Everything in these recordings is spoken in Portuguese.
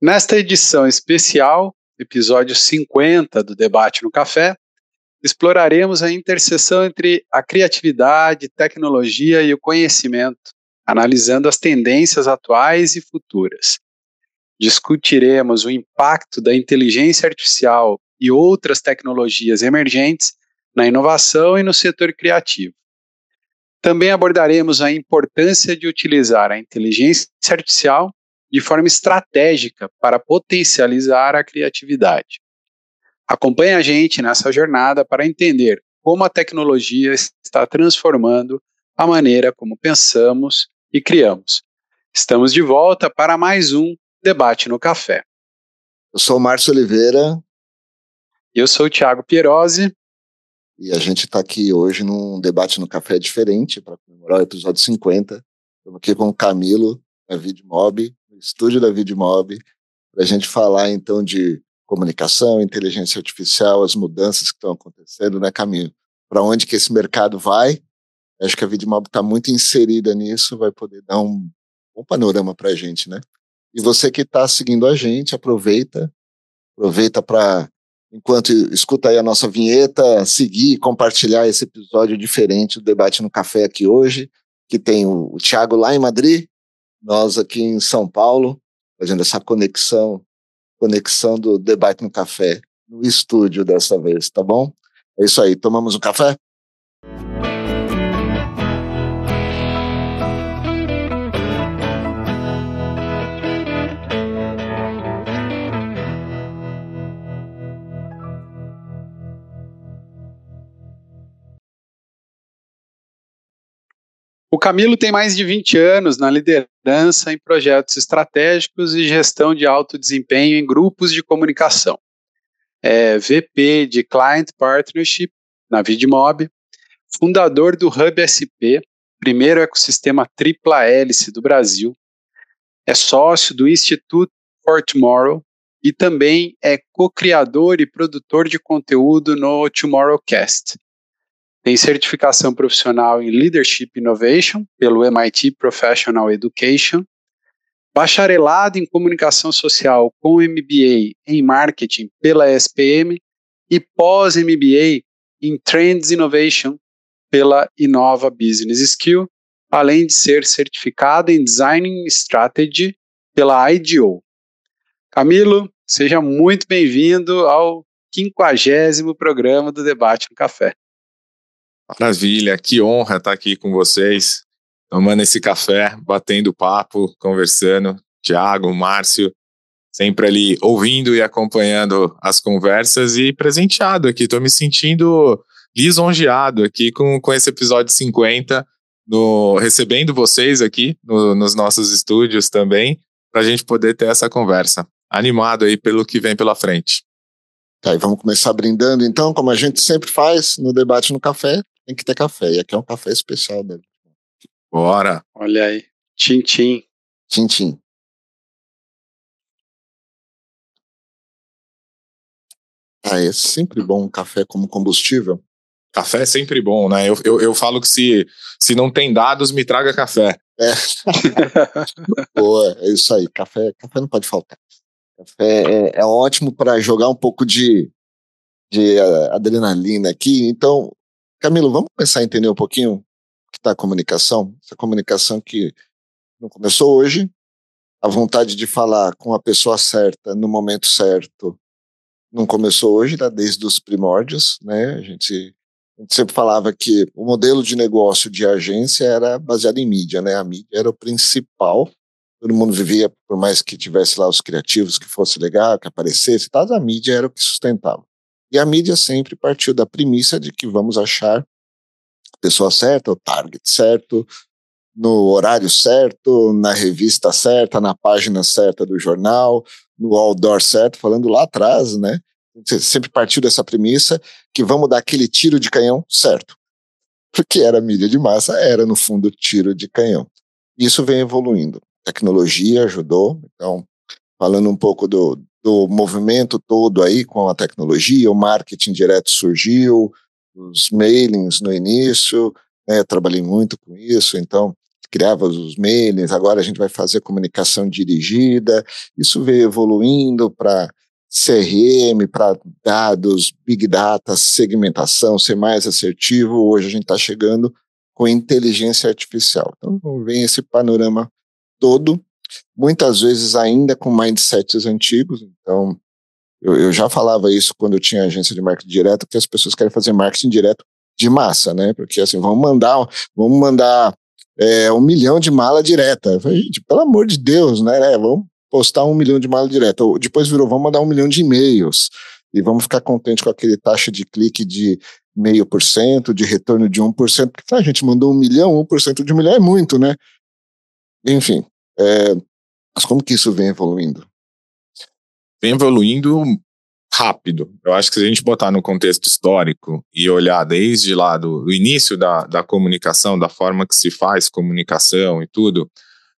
Nesta edição especial, episódio 50 do Debate no Café, exploraremos a interseção entre a criatividade, tecnologia e o conhecimento, analisando as tendências atuais e futuras. Discutiremos o impacto da inteligência artificial e outras tecnologias emergentes na inovação e no setor criativo. Também abordaremos a importância de utilizar a inteligência artificial de forma estratégica para potencializar a criatividade. Acompanhe a gente nessa jornada para entender como a tecnologia está transformando a maneira como pensamos e criamos. Estamos de volta para mais um Debate no Café. Eu sou o Márcio Oliveira. Eu sou o Thiago Pierosi. E a gente está aqui hoje num debate no café diferente para comemorar o episódio 50. Estamos aqui com o Camilo, da VidMob, estúdio da VidMob, para a gente falar então de comunicação, inteligência artificial, as mudanças que estão acontecendo, né, Camilo? Para onde que esse mercado vai? Acho que a VidMob está muito inserida nisso, vai poder dar um bom panorama para a gente, né? E você que está seguindo a gente, aproveita, aproveita para, enquanto escuta aí a nossa vinheta, seguir e compartilhar esse episódio diferente do Debate no Café aqui hoje, que tem o, o Thiago lá em Madrid, nós aqui em São Paulo, fazendo essa conexão, conexão do Debate no Café, no estúdio dessa vez, tá bom? É isso aí, tomamos um café? O Camilo tem mais de 20 anos na liderança em projetos estratégicos e gestão de alto desempenho em grupos de comunicação. É VP de Client Partnership na VidMob, fundador do Hub SP, primeiro ecossistema tripla hélice do Brasil, é sócio do Institute for Tomorrow e também é co-criador e produtor de conteúdo no Tomorrowcast, tem certificação profissional em Leadership Innovation pelo MIT Professional Education, bacharelado em Comunicação Social com MBA em Marketing pela SPM e pós-MBA em Trends Innovation pela Inova Business Skill, além de ser certificado em Design Strategy pela IDEO. Camilo, seja muito bem-vindo ao 50 programa do Debate no Café. Maravilha, que honra estar aqui com vocês, tomando esse café, batendo papo, conversando. Tiago, Márcio, sempre ali ouvindo e acompanhando as conversas e presenteado aqui. Estou me sentindo lisonjeado aqui com, com esse episódio 50, no, recebendo vocês aqui no, nos nossos estúdios também, para a gente poder ter essa conversa. Animado aí pelo que vem pela frente. Tá, e vamos começar brindando então, como a gente sempre faz no debate no café, tem que ter café. E aqui é um café especial dele. Bora! Olha aí. Tintim. Tintim. Ah, é sempre bom um café como combustível. Café é sempre bom, né? Eu, eu, eu falo que se, se não tem dados, me traga café. É. Boa, é isso aí. Café, café não pode faltar. Café é, é ótimo para jogar um pouco de, de uh, adrenalina aqui. Então, Camilo, vamos começar a entender um pouquinho que está a comunicação? Essa comunicação que não começou hoje, a vontade de falar com a pessoa certa no momento certo não começou hoje, tá? desde os primórdios, né? A gente, a gente sempre falava que o modelo de negócio de agência era baseado em mídia, né? A mídia era o principal. Todo mundo vivia, por mais que tivesse lá os criativos que fosse legal, que aparecesse, tal, a mídia era o que sustentava. E a mídia sempre partiu da premissa de que vamos achar a pessoa certa, o target certo, no horário certo, na revista certa, na página certa do jornal, no outdoor certo, falando lá atrás, né? Sempre partiu dessa premissa que vamos dar aquele tiro de canhão certo. Porque era mídia de massa, era no fundo tiro de canhão. Isso vem evoluindo. Tecnologia ajudou, então, falando um pouco do, do movimento todo aí com a tecnologia, o marketing direto surgiu, os mailings no início, né, trabalhei muito com isso, então criava os mailings, agora a gente vai fazer comunicação dirigida. Isso veio evoluindo para CRM, para dados, Big Data, segmentação, ser mais assertivo. Hoje a gente está chegando com inteligência artificial. Então, vem esse panorama todo, muitas vezes ainda com mindsets antigos. Então, eu, eu, já falava isso quando eu tinha agência de marketing direto, que as pessoas querem fazer marketing direto de massa, né? Porque assim, vamos mandar, vamos mandar é, um milhão de mala direta. Falei, gente, pelo amor de Deus, né? É, vamos postar um milhão de mala direta. Depois virou, vamos mandar um milhão de e-mails. E vamos ficar contente com aquele taxa de clique de meio por cento, de retorno de 1%, porque a gente mandou um milhão, 1% de um milhão é muito, né? Enfim, é, mas como que isso vem evoluindo? Vem evoluindo rápido. Eu acho que se a gente botar no contexto histórico e olhar desde lá do, do início da, da comunicação, da forma que se faz comunicação e tudo,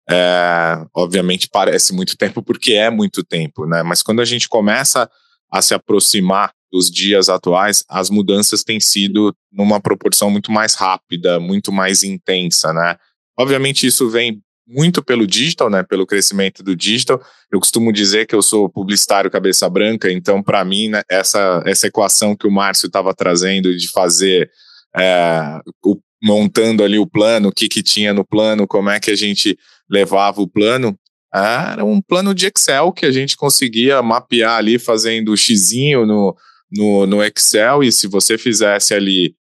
é, obviamente parece muito tempo porque é muito tempo, né? Mas quando a gente começa a se aproximar dos dias atuais, as mudanças têm sido numa proporção muito mais rápida, muito mais intensa, né? Obviamente isso vem muito pelo digital, né, pelo crescimento do digital. Eu costumo dizer que eu sou publicitário cabeça branca, então para mim né, essa essa equação que o Márcio estava trazendo de fazer é, o, montando ali o plano, o que que tinha no plano, como é que a gente levava o plano, era um plano de Excel que a gente conseguia mapear ali fazendo xizinho no, no, no Excel e se você fizesse ali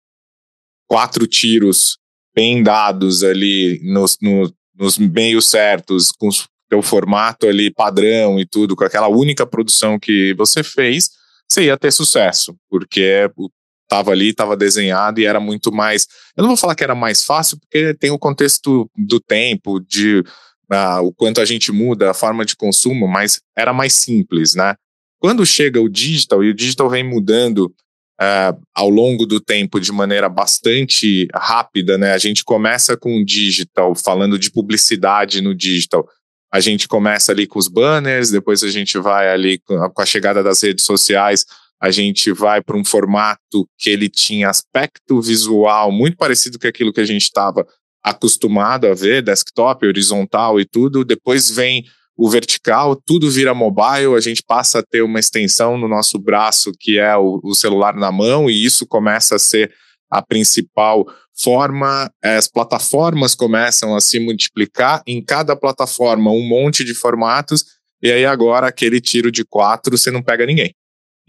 quatro tiros bem dados ali no, no, nos meios certos, com o formato ali padrão e tudo, com aquela única produção que você fez, você ia ter sucesso, porque estava ali, estava desenhado e era muito mais. Eu não vou falar que era mais fácil, porque tem o contexto do tempo, de uh, o quanto a gente muda a forma de consumo, mas era mais simples, né? Quando chega o digital, e o digital vem mudando uh, ao longo do tempo de maneira bastante rápida, né? A gente começa com o digital, falando de publicidade no digital. A gente começa ali com os banners, depois a gente vai ali com a chegada das redes sociais, a gente vai para um formato que ele tinha aspecto visual muito parecido com aquilo que a gente estava acostumado a ver, desktop, horizontal e tudo. Depois vem o vertical, tudo vira mobile, a gente passa a ter uma extensão no nosso braço, que é o, o celular na mão, e isso começa a ser a principal forma, as plataformas começam a se multiplicar, em cada plataforma um monte de formatos, e aí agora aquele tiro de quatro você não pega ninguém.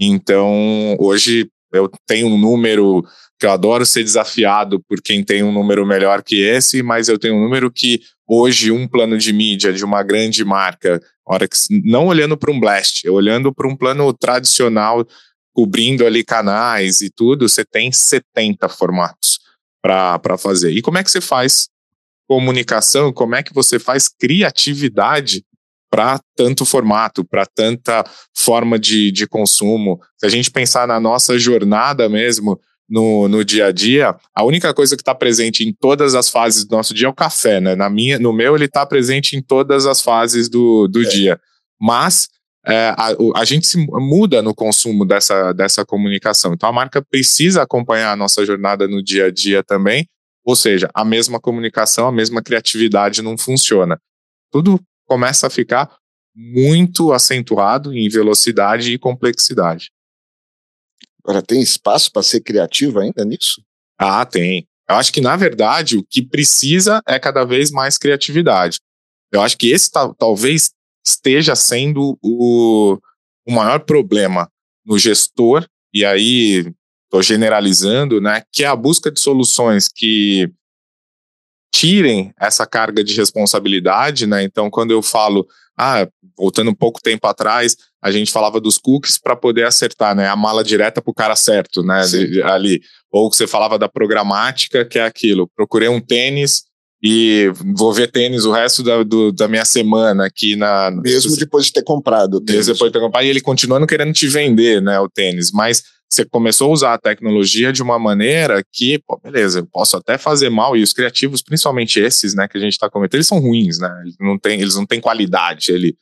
Então, hoje eu tenho um número que eu adoro ser desafiado por quem tem um número melhor que esse, mas eu tenho um número que hoje um plano de mídia de uma grande marca, hora que, não olhando para um blast, olhando para um plano tradicional, cobrindo ali canais e tudo, você tem 70 formatos para fazer. E como é que você faz comunicação? Como é que você faz criatividade para tanto formato, para tanta forma de, de consumo? Se a gente pensar na nossa jornada mesmo, no, no dia a dia, a única coisa que está presente em todas as fases do nosso dia é o café, né? Na minha, no meu, ele está presente em todas as fases do, do é. dia. Mas é, a, a, gente se muda no consumo dessa, dessa comunicação. Então a marca precisa acompanhar a nossa jornada no dia a dia também. Ou seja, a mesma comunicação, a mesma criatividade não funciona. Tudo começa a ficar muito acentuado em velocidade e complexidade. Agora, tem espaço para ser criativo ainda nisso? Ah, tem. Eu acho que, na verdade, o que precisa é cada vez mais criatividade. Eu acho que esse talvez esteja sendo o, o maior problema no gestor, e aí estou generalizando, né, que é a busca de soluções que tirem essa carga de responsabilidade, né? Então, quando eu falo, ah, voltando um pouco tempo atrás, a gente falava dos cookies para poder acertar, né? A mala direta para o cara certo, né? Ali. Ou você falava da programática, que é aquilo. Procurei um tênis e vou ver tênis o resto da, do, da minha semana aqui na. Mesmo depois de ter comprado o tênis. Mesmo depois de ter comprado, e ele continuando querendo te vender, né? O tênis. Mas você começou a usar a tecnologia de uma maneira que, pô, beleza, eu posso até fazer mal, e os criativos, principalmente esses, né, que a gente está cometendo, eles são ruins, né? Eles não têm, eles não têm qualidade. Ele,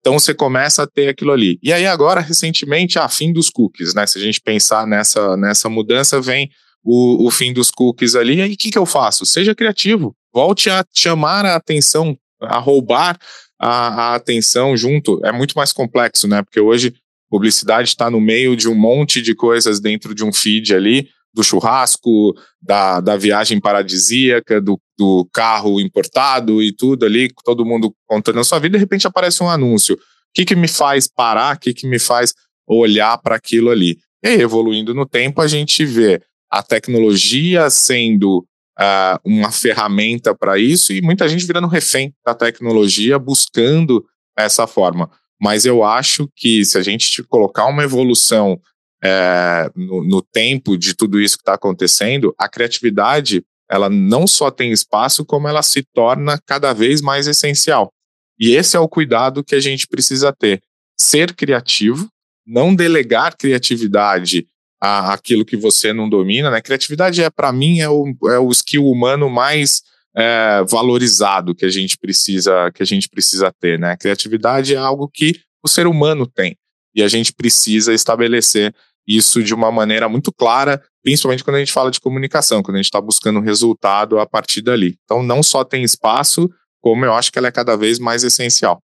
então você começa a ter aquilo ali. E aí agora, recentemente, a ah, fim dos cookies, né? Se a gente pensar nessa, nessa mudança, vem o, o fim dos cookies ali. E aí o que, que eu faço? Seja criativo. volte a chamar a atenção, a roubar a, a atenção junto. É muito mais complexo, né? Porque hoje publicidade está no meio de um monte de coisas dentro de um feed ali, do churrasco, da, da viagem paradisíaca, do, do carro importado e tudo ali, todo mundo contando a sua vida, de repente aparece um anúncio. O que, que me faz parar? O que, que me faz olhar para aquilo ali? E aí, evoluindo no tempo, a gente vê a tecnologia sendo uh, uma ferramenta para isso e muita gente virando refém da tecnologia, buscando essa forma. Mas eu acho que se a gente colocar uma evolução é, no, no, tempo de tudo isso que está acontecendo, a criatividade ela não só tem espaço, como ela se torna cada vez mais essencial. E esse é o cuidado que a gente precisa ter. Ser criativo, não delegar criatividade a, aquilo que você não domina, né? Criatividade é, para mim, é o, é o skill humano mais é, valorizado que a gente precisa que a gente precisa ter, né? Criatividade é algo que o ser humano tem e a gente precisa estabelecer isso de uma maneira muito clara, principalmente quando a gente fala de comunicação, quando a gente está buscando resultado a partir dali. Então, não só tem espaço, como eu acho que ela é cada vez mais essencial.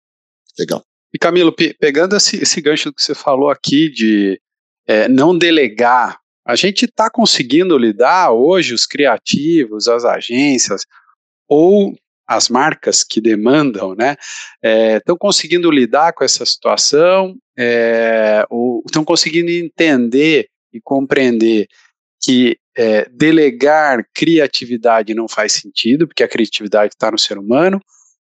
Legal. E Camilo, pe pegando esse, esse gancho que você falou aqui de é, não delegar. A gente está conseguindo lidar hoje, os criativos, as agências, ou as marcas que demandam, né, estão é, conseguindo lidar com essa situação, estão é, conseguindo entender e compreender que é, delegar criatividade não faz sentido, porque a criatividade está no ser humano,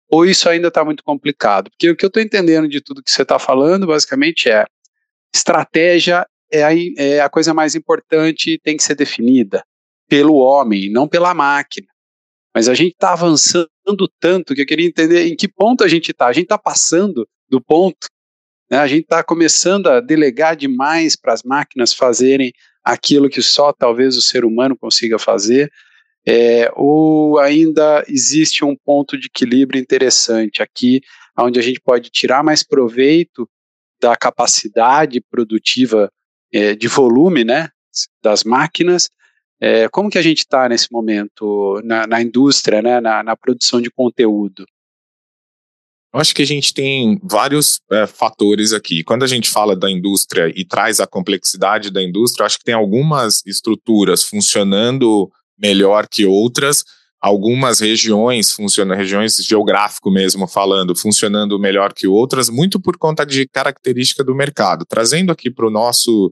ou isso ainda está muito complicado? Porque o que eu estou entendendo de tudo que você está falando, basicamente, é estratégia é a, é a coisa mais importante tem que ser definida pelo homem, não pela máquina. Mas a gente está avançando tanto que eu queria entender em que ponto a gente está. A gente está passando do ponto, né? a gente está começando a delegar demais para as máquinas fazerem aquilo que só talvez o ser humano consiga fazer, é, ou ainda existe um ponto de equilíbrio interessante aqui, onde a gente pode tirar mais proveito da capacidade produtiva é, de volume, né, das máquinas. É, como que a gente está nesse momento na, na indústria, né, na, na, produção de conteúdo? Eu acho que a gente tem vários é, fatores aqui. Quando a gente fala da indústria e traz a complexidade da indústria, acho que tem algumas estruturas funcionando melhor que outras, algumas regiões funcionam, regiões geográfico mesmo falando, funcionando melhor que outras, muito por conta de característica do mercado. Trazendo aqui para o nosso,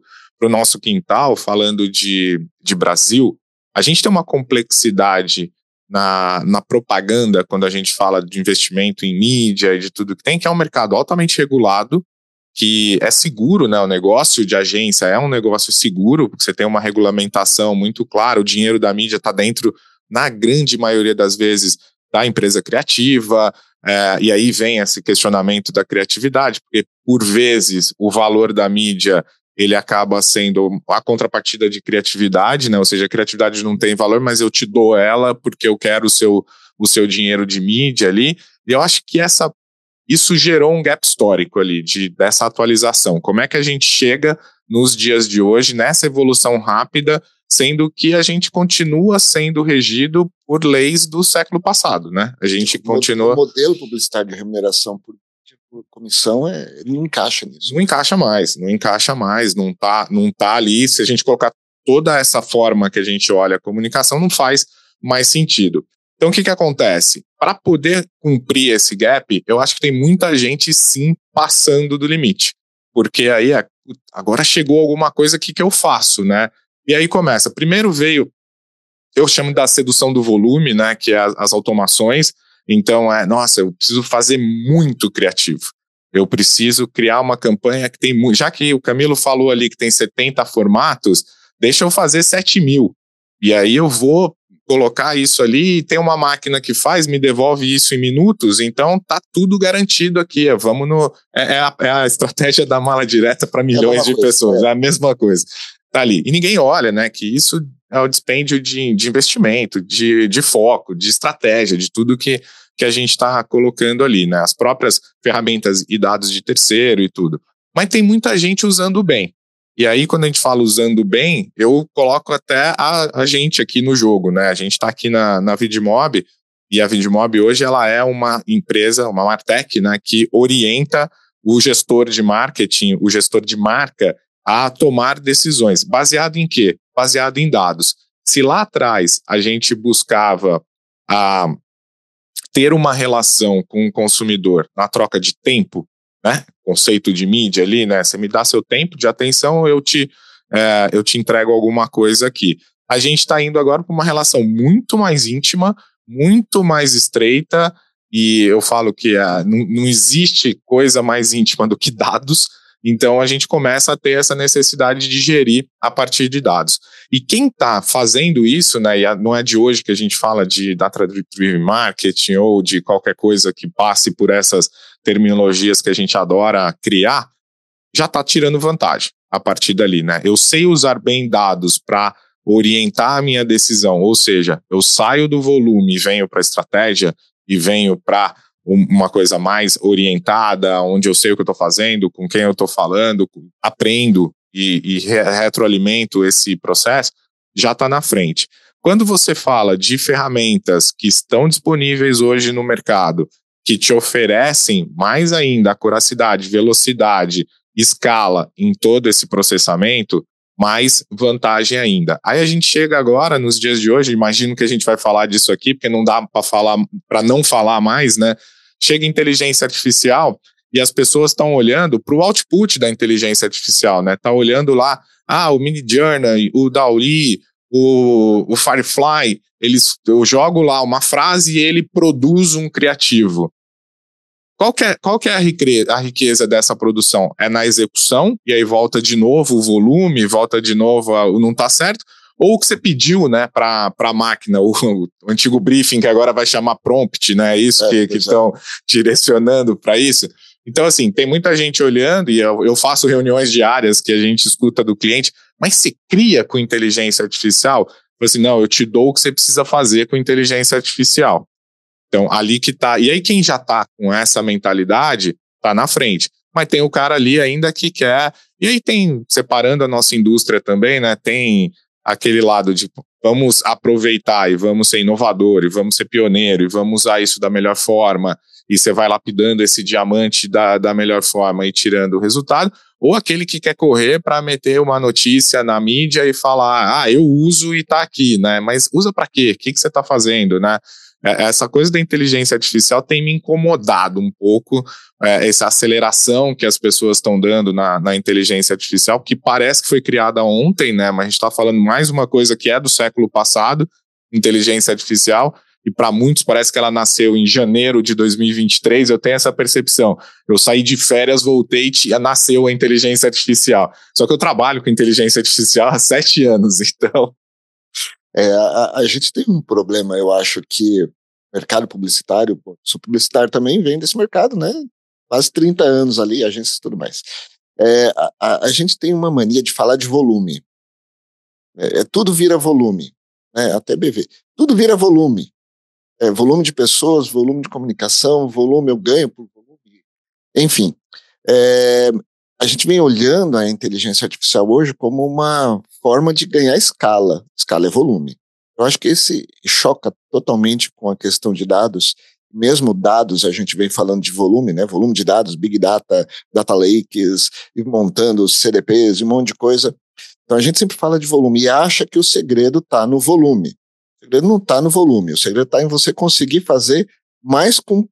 nosso quintal, falando de, de Brasil, a gente tem uma complexidade na, na propaganda, quando a gente fala de investimento em mídia e de tudo que tem, que é um mercado altamente regulado, que é seguro, né? O negócio de agência é um negócio seguro, porque você tem uma regulamentação muito clara, o dinheiro da mídia está dentro na grande maioria das vezes, da empresa criativa, é, e aí vem esse questionamento da criatividade, porque por vezes o valor da mídia ele acaba sendo a contrapartida de criatividade, né? Ou seja, a criatividade não tem valor, mas eu te dou ela porque eu quero o seu, o seu dinheiro de mídia ali. E eu acho que essa isso gerou um gap histórico ali de dessa atualização. Como é que a gente chega nos dias de hoje nessa evolução rápida sendo que a gente continua sendo regido por leis do século passado, né? A gente o continua. O modelo publicitário de remuneração por, por comissão é, não encaixa nisso. Não encaixa mais, não encaixa mais, não tá, não tá ali. Se a gente colocar toda essa forma que a gente olha a comunicação, não faz mais sentido. Então, o que, que acontece? Para poder cumprir esse gap, eu acho que tem muita gente sim passando do limite. Porque aí é, agora chegou alguma coisa que, que eu faço, né? E aí começa. Primeiro veio, eu chamo da sedução do volume, né? Que é as, as automações. Então é, nossa, eu preciso fazer muito criativo. Eu preciso criar uma campanha que tem muito. Já que o Camilo falou ali que tem 70 formatos, deixa eu fazer 7 mil. E aí eu vou colocar isso ali e tem uma máquina que faz, me devolve isso em minutos, então tá tudo garantido aqui. Vamos no. É, é, a, é a, estratégia da mala direta para é milhões é de coisa, pessoas, é. é a mesma coisa tá ali. E ninguém olha, né, que isso é o dispêndio de, de investimento, de, de foco, de estratégia, de tudo que, que a gente está colocando ali, né, as próprias ferramentas e dados de terceiro e tudo. Mas tem muita gente usando bem. E aí, quando a gente fala usando bem, eu coloco até a, a gente aqui no jogo, né? A gente está aqui na, na Vidmob E a Vidmob hoje ela é uma empresa, uma Martech, né, que orienta o gestor de marketing, o gestor de marca a tomar decisões. Baseado em quê? Baseado em dados. Se lá atrás a gente buscava a ter uma relação com o consumidor na troca de tempo, né? Conceito de mídia ali, né? Você me dá seu tempo de atenção, eu te, é, eu te entrego alguma coisa aqui. A gente está indo agora para uma relação muito mais íntima, muito mais estreita, e eu falo que é, não, não existe coisa mais íntima do que dados, então a gente começa a ter essa necessidade de gerir a partir de dados. E quem está fazendo isso, né, e não é de hoje que a gente fala de data-driven marketing ou de qualquer coisa que passe por essas terminologias que a gente adora criar, já está tirando vantagem a partir dali, né? Eu sei usar bem dados para orientar a minha decisão, ou seja, eu saio do volume e venho para a estratégia e venho para uma coisa mais orientada, onde eu sei o que eu estou fazendo, com quem eu estou falando, aprendo e, e retroalimento esse processo, já está na frente. Quando você fala de ferramentas que estão disponíveis hoje no mercado, que te oferecem mais ainda acuracidade, velocidade, escala em todo esse processamento, mais vantagem ainda. Aí a gente chega agora nos dias de hoje, imagino que a gente vai falar disso aqui, porque não dá para falar para não falar mais, né? Chega inteligência artificial e as pessoas estão olhando para o output da inteligência artificial, né? Tá olhando lá, ah, o Mini Journey, o Dali, o, o Firefly, eles, eu jogo lá uma frase e ele produz um criativo. Qual que é, qual que é a, riqueza, a riqueza dessa produção? É na execução, e aí volta de novo o volume, volta de novo o não está certo, ou o que você pediu né, para a máquina, o, o, antigo briefing que agora vai chamar prompt, né? É isso é, que estão direcionando para isso. Então, assim, tem muita gente olhando, e eu, eu faço reuniões diárias que a gente escuta do cliente, mas se cria com inteligência artificial? Assim, não, eu te dou o que você precisa fazer com inteligência artificial. Então, ali que tá. E aí, quem já tá com essa mentalidade, tá na frente. Mas tem o cara ali ainda que quer. E aí tem, separando a nossa indústria também, né? Tem aquele lado de vamos aproveitar e vamos ser inovador e vamos ser pioneiro e vamos usar isso da melhor forma e você vai lapidando esse diamante da, da melhor forma e tirando o resultado, ou aquele que quer correr para meter uma notícia na mídia e falar, ah, eu uso e tá aqui, né? Mas usa para quê? O que, que você está fazendo, né? É, essa coisa da inteligência artificial tem me incomodado um pouco, é, essa aceleração que as pessoas estão dando na, na, inteligência artificial, que parece que foi criada ontem, né? Mas a gente está falando mais uma coisa que é do século passado, inteligência artificial, e para muitos parece que ela nasceu em janeiro de 2023. Eu tenho essa percepção. Eu saí de férias, voltei e nasceu a inteligência artificial. Só que eu trabalho com inteligência artificial há sete anos, então é, a, a, gente tem um problema, eu acho que mercado publicitário, pô, o publicitário também vem desse mercado, né? Quase 30 anos ali, agências e tudo mais. É, a, a, gente tem uma mania de falar de volume. É, é tudo vira volume, né? até BV. Tudo vira volume. É, volume de pessoas, volume de comunicação, volume eu ganho por volume. Enfim, é, a gente vem olhando a inteligência artificial hoje como uma forma de ganhar escala. Escala é volume. Eu acho que esse choca totalmente com a questão de dados. Mesmo dados, a gente vem falando de volume, né? Volume de dados, big data, data lakes, e montando CDPs e um monte de coisa. Então a gente sempre fala de volume e acha que o segredo está no volume. O segredo não está no volume, o segredo está em você conseguir fazer mais com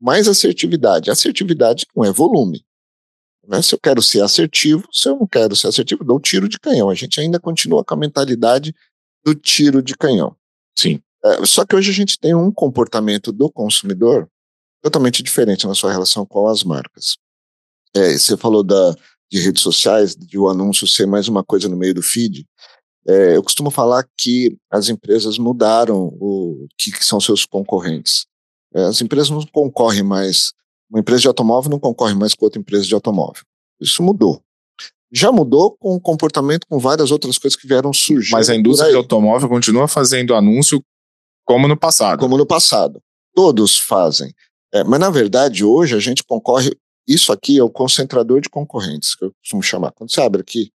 mais assertividade. Assertividade não é volume. Né? Se eu quero ser assertivo, se eu não quero ser assertivo, dou tiro de canhão. A gente ainda continua com a mentalidade do tiro de canhão. Sim. É, só que hoje a gente tem um comportamento do consumidor totalmente diferente na sua relação com as marcas. É, você falou da, de redes sociais, de o anúncio ser mais uma coisa no meio do feed. É, eu costumo falar que as empresas mudaram o que, que são seus concorrentes. É, as empresas não concorrem mais uma empresa de automóvel não concorre mais com outra empresa de automóvel. Isso mudou. Já mudou com o comportamento com várias outras coisas que vieram surgir. Mas a indústria de automóvel continua fazendo anúncio como no passado. Como no passado. Todos fazem. É, mas, na verdade, hoje a gente concorre. Isso aqui é o concentrador de concorrentes, que eu costumo chamar. Quando você abre aqui,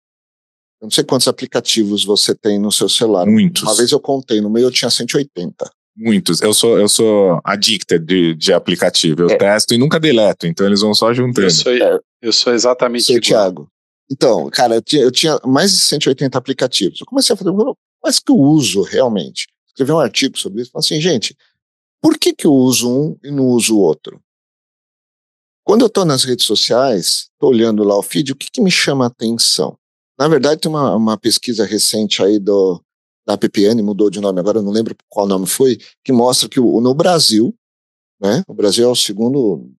eu não sei quantos aplicativos você tem no seu celular. Muitos. Uma vez eu contei, no meio eu tinha 180. Muitos. Eu sou, eu sou addicted de, de aplicativo. Eu é. testo e nunca deleto, então eles vão só juntando. Eu sou, eu sou exatamente Seu Thiago. Então, cara, eu tinha, eu tinha, mais de 180 aplicativos. Eu comecei a fazer, mas que eu uso realmente? Escrevi um artigo sobre isso. Falei assim, gente, por que, que eu uso um e não uso o outro? Quando eu estou nas redes sociais, estou olhando lá o feed, o que, que me chama a atenção? Na verdade, tem uma, uma pesquisa recente aí do, da PPN, mudou de nome agora, não lembro qual nome foi, que mostra que o, no Brasil, né, o Brasil é o segundo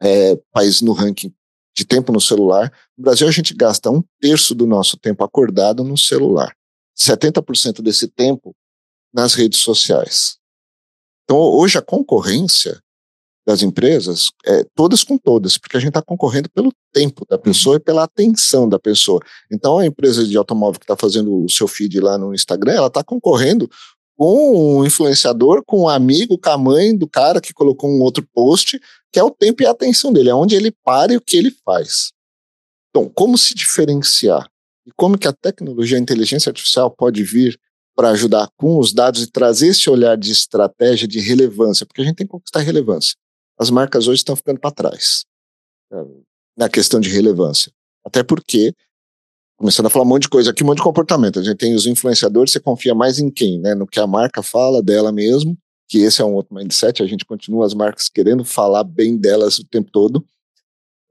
é, país no ranking de tempo no celular. No Brasil, a gente gasta um terço do nosso tempo acordado no celular. 70% desse tempo nas redes sociais. Então, hoje a concorrência das empresas, é, todas com todas, porque a gente está concorrendo pelo tempo da pessoa e pela atenção da pessoa. Então, a empresa de automóvel que está fazendo o seu feed lá no Instagram, ela está concorrendo com um influenciador, com um amigo, com a mãe do cara que colocou um outro post, que é o tempo e a atenção dele, é onde ele para e o que ele faz. Então, como se diferenciar? E como que a tecnologia, a inteligência artificial pode vir para ajudar com os dados e trazer esse olhar de estratégia, de relevância, porque a gente tem que conquistar relevância as marcas hoje estão ficando para trás né, na questão de relevância. Até porque, começando a falar um monte de coisa aqui, um monte de comportamento. A gente tem os influenciadores, você confia mais em quem? Né? No que a marca fala dela mesmo, que esse é um outro mindset, a gente continua as marcas querendo falar bem delas o tempo todo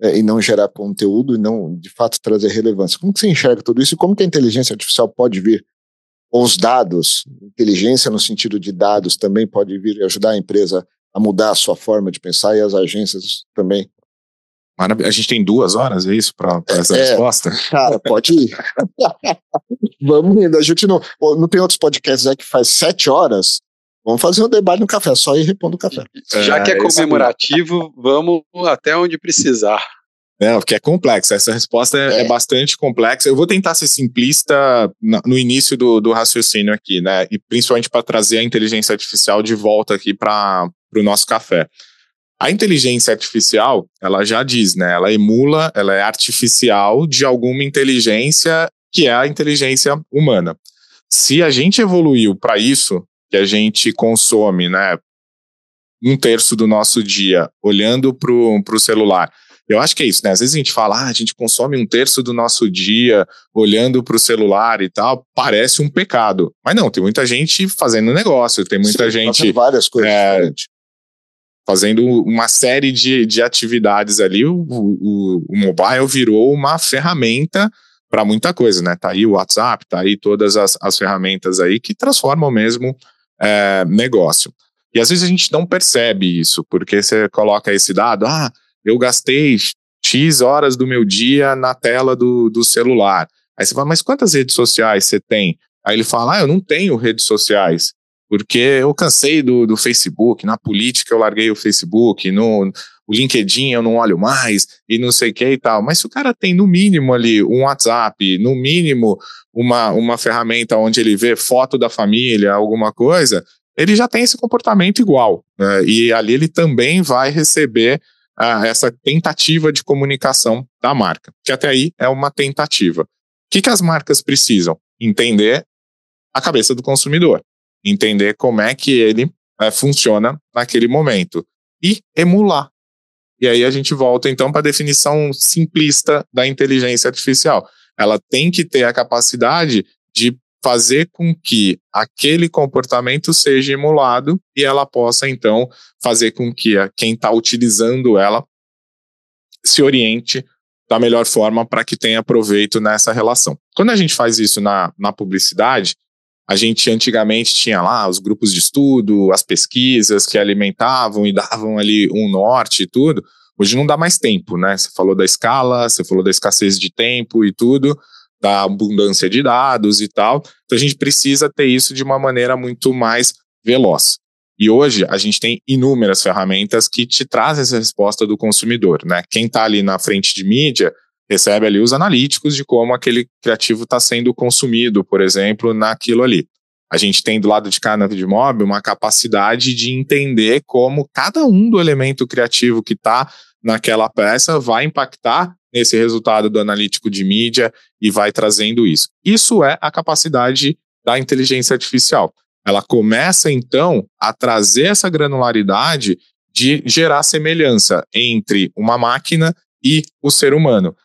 é, e não gerar conteúdo e não, de fato, trazer relevância. Como que você enxerga tudo isso e como que a inteligência artificial pode vir ou os dados, inteligência no sentido de dados também pode vir e ajudar a empresa a mudar a sua forma de pensar e as agências também. A gente tem duas horas, é isso, para essa é, resposta? Cara, pode ir. Vamos indo. A gente não, não tem outros podcasts aí que faz sete horas. Vamos fazer um debate no café, só ir repondo o café. Já que é, é comemorativo, vamos até onde precisar. É, porque é complexo. Essa resposta é, é. é, bastante complexa. Eu vou tentar ser simplista no início do, do raciocínio aqui, né? E principalmente para trazer a inteligência artificial de volta aqui para o nosso café. A inteligência artificial, ela já diz, né? Ela emula, ela é artificial de alguma inteligência que é a inteligência humana. Se a gente evoluiu para isso, que a gente consome, né? Um terço do nosso dia olhando para o celular eu acho que é isso, né? Às vezes a gente fala, ah, a gente consome um terço do nosso dia olhando para o celular e tal, parece um pecado. Mas não, tem muita gente fazendo negócio, tem muita Sim, gente. várias coisas é, Fazendo uma série de, de atividades ali. O, o, o mobile virou uma ferramenta para muita coisa, né? Tá aí o WhatsApp, tá aí todas as, as ferramentas aí que transformam mesmo é, negócio. E às vezes a gente não percebe isso, porque você coloca esse dado, ah, eu gastei X horas do meu dia na tela do, do celular. Aí você fala, mas quantas redes sociais você tem? Aí ele fala, ah, eu não tenho redes sociais, porque eu cansei do, do Facebook, na política eu larguei o Facebook, no o LinkedIn eu não olho mais, e não sei o que e tal. Mas se o cara tem no mínimo ali um WhatsApp, no mínimo uma, uma ferramenta onde ele vê foto da família, alguma coisa, ele já tem esse comportamento igual. Né? E ali ele também vai receber a essa tentativa de comunicação da marca, que até aí é uma tentativa. O que, que as marcas precisam? Entender a cabeça do consumidor, entender como é que ele é, funciona naquele momento e emular. E aí a gente volta então para a definição simplista da inteligência artificial. Ela tem que ter a capacidade de fazer com que aquele comportamento seja emulado e ela possa, então, fazer com que quem está utilizando ela se oriente da melhor forma para que tenha proveito nessa relação. Quando a gente faz isso na, na publicidade, a gente antigamente tinha lá os grupos de estudo, as pesquisas que alimentavam e davam ali um norte e tudo. Hoje não dá mais tempo, né? Você falou da escala, você falou da escassez de tempo e tudo da abundância de dados e tal. Então a gente precisa ter isso de uma maneira muito mais veloz. E hoje a gente tem inúmeras ferramentas que te trazem essa resposta do consumidor, né? Quem está ali na frente de mídia recebe ali os analíticos de como aquele criativo está sendo consumido, por exemplo, naquilo ali. A gente tem do lado de cá na Vidmob uma capacidade de entender como cada um do elemento criativo que está naquela peça vai impactar nesse resultado do analítico de mídia e vai trazendo isso. Isso é a capacidade da inteligência artificial. ela começa então a trazer essa granularidade de gerar semelhança entre uma máquina e o ser humano.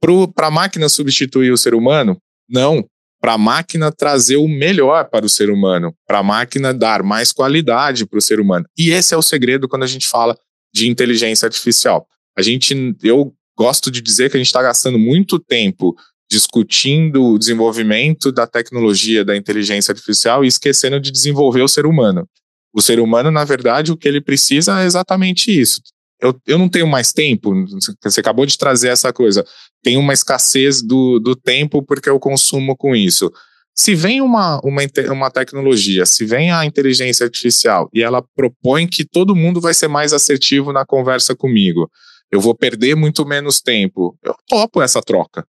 Para a máquina substituir o ser humano? Não. Para a máquina trazer o melhor para o ser humano, para a máquina dar mais qualidade para o ser humano. E esse é o segredo quando a gente fala de inteligência artificial. A gente, eu gosto de dizer que a gente está gastando muito tempo discutindo o desenvolvimento da tecnologia da inteligência artificial e esquecendo de desenvolver o ser humano. O ser humano, na verdade, o que ele precisa é exatamente isso. Eu, eu não tenho mais tempo, você acabou de trazer essa coisa. Tem uma escassez do, do tempo porque eu consumo com isso. Se vem uma, uma, uma tecnologia, se vem a inteligência artificial e ela propõe que todo mundo vai ser mais assertivo na conversa comigo, eu vou perder muito menos tempo, eu topo essa troca.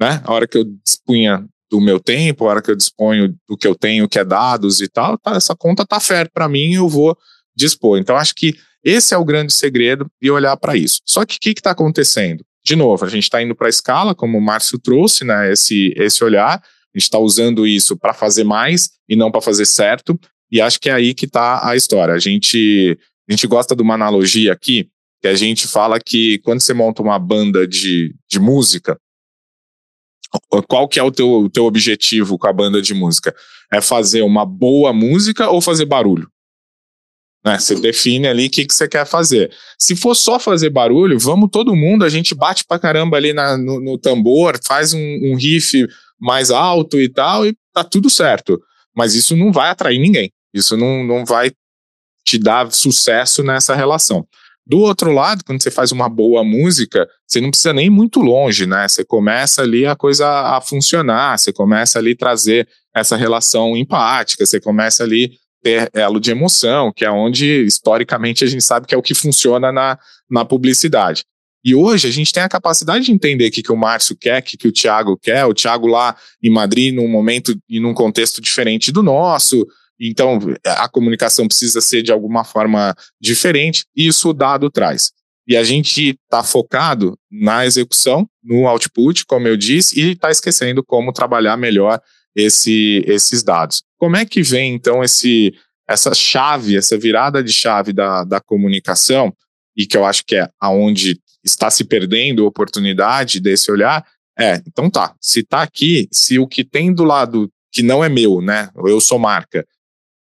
Né? A hora que eu dispunha do meu tempo, a hora que eu disponho do que eu tenho, que é dados e tal, tá, essa conta tá fértil para mim, eu vou dispor. Então, acho que esse é o grande segredo e olhar para isso. Só que o que está acontecendo? De novo, a gente está indo para a escala, como o Márcio trouxe, né, esse, esse olhar, a gente está usando isso para fazer mais e não para fazer certo, e acho que é aí que está a história. A gente, a gente gosta de uma analogia aqui, que a gente fala que quando você monta uma banda de, de música, qual que é o teu, o teu objetivo com a banda de música? É fazer uma boa música ou fazer barulho? Né? Você define ali o que, que você quer fazer. Se for só fazer barulho, vamos todo mundo, a gente bate pra caramba ali na, no, no, tambor, faz um, um riff mais alto e tal, e tá tudo certo. Mas isso não vai atrair ninguém. Isso não, não vai te dar sucesso nessa relação. Do outro lado, quando você faz uma boa música, você não precisa nem ir muito longe, né? Você começa ali a coisa a funcionar, você começa ali trazer essa relação empática, você começa ali ter elo de emoção, que é onde historicamente a gente sabe que é o que funciona na, na publicidade. E hoje a gente tem a capacidade de entender o que, que o Márcio quer, o que, que o Thiago quer, o Thiago lá em Madrid, num momento e num contexto diferente do nosso, então, a comunicação precisa ser de alguma forma diferente, e isso o dado traz. E a gente está focado na execução, no output, como eu disse, e está esquecendo como trabalhar melhor esse, esses dados. Como é que vem, então, esse, essa chave, essa virada de chave da, da comunicação, e que eu acho que é aonde está se perdendo a oportunidade desse olhar, é, então tá, se está aqui, se o que tem do lado que não é meu, né, eu sou marca,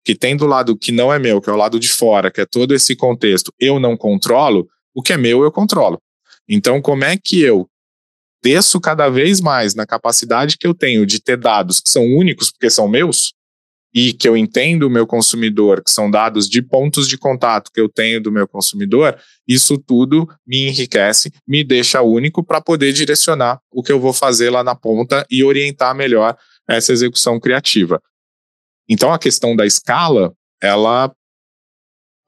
que tem do lado que não é meu, que é o lado de fora, que é todo esse contexto, eu não controlo, o que é meu eu controlo. Então, como é que eu desço cada vez mais na capacidade que eu tenho de ter dados que são únicos porque são meus e que eu entendo o meu consumidor, que são dados de pontos de contato que eu tenho do meu consumidor, isso tudo me enriquece, me deixa único para poder direcionar o que eu vou fazer lá na ponta e orientar melhor essa execução criativa. Então a questão da escala, ela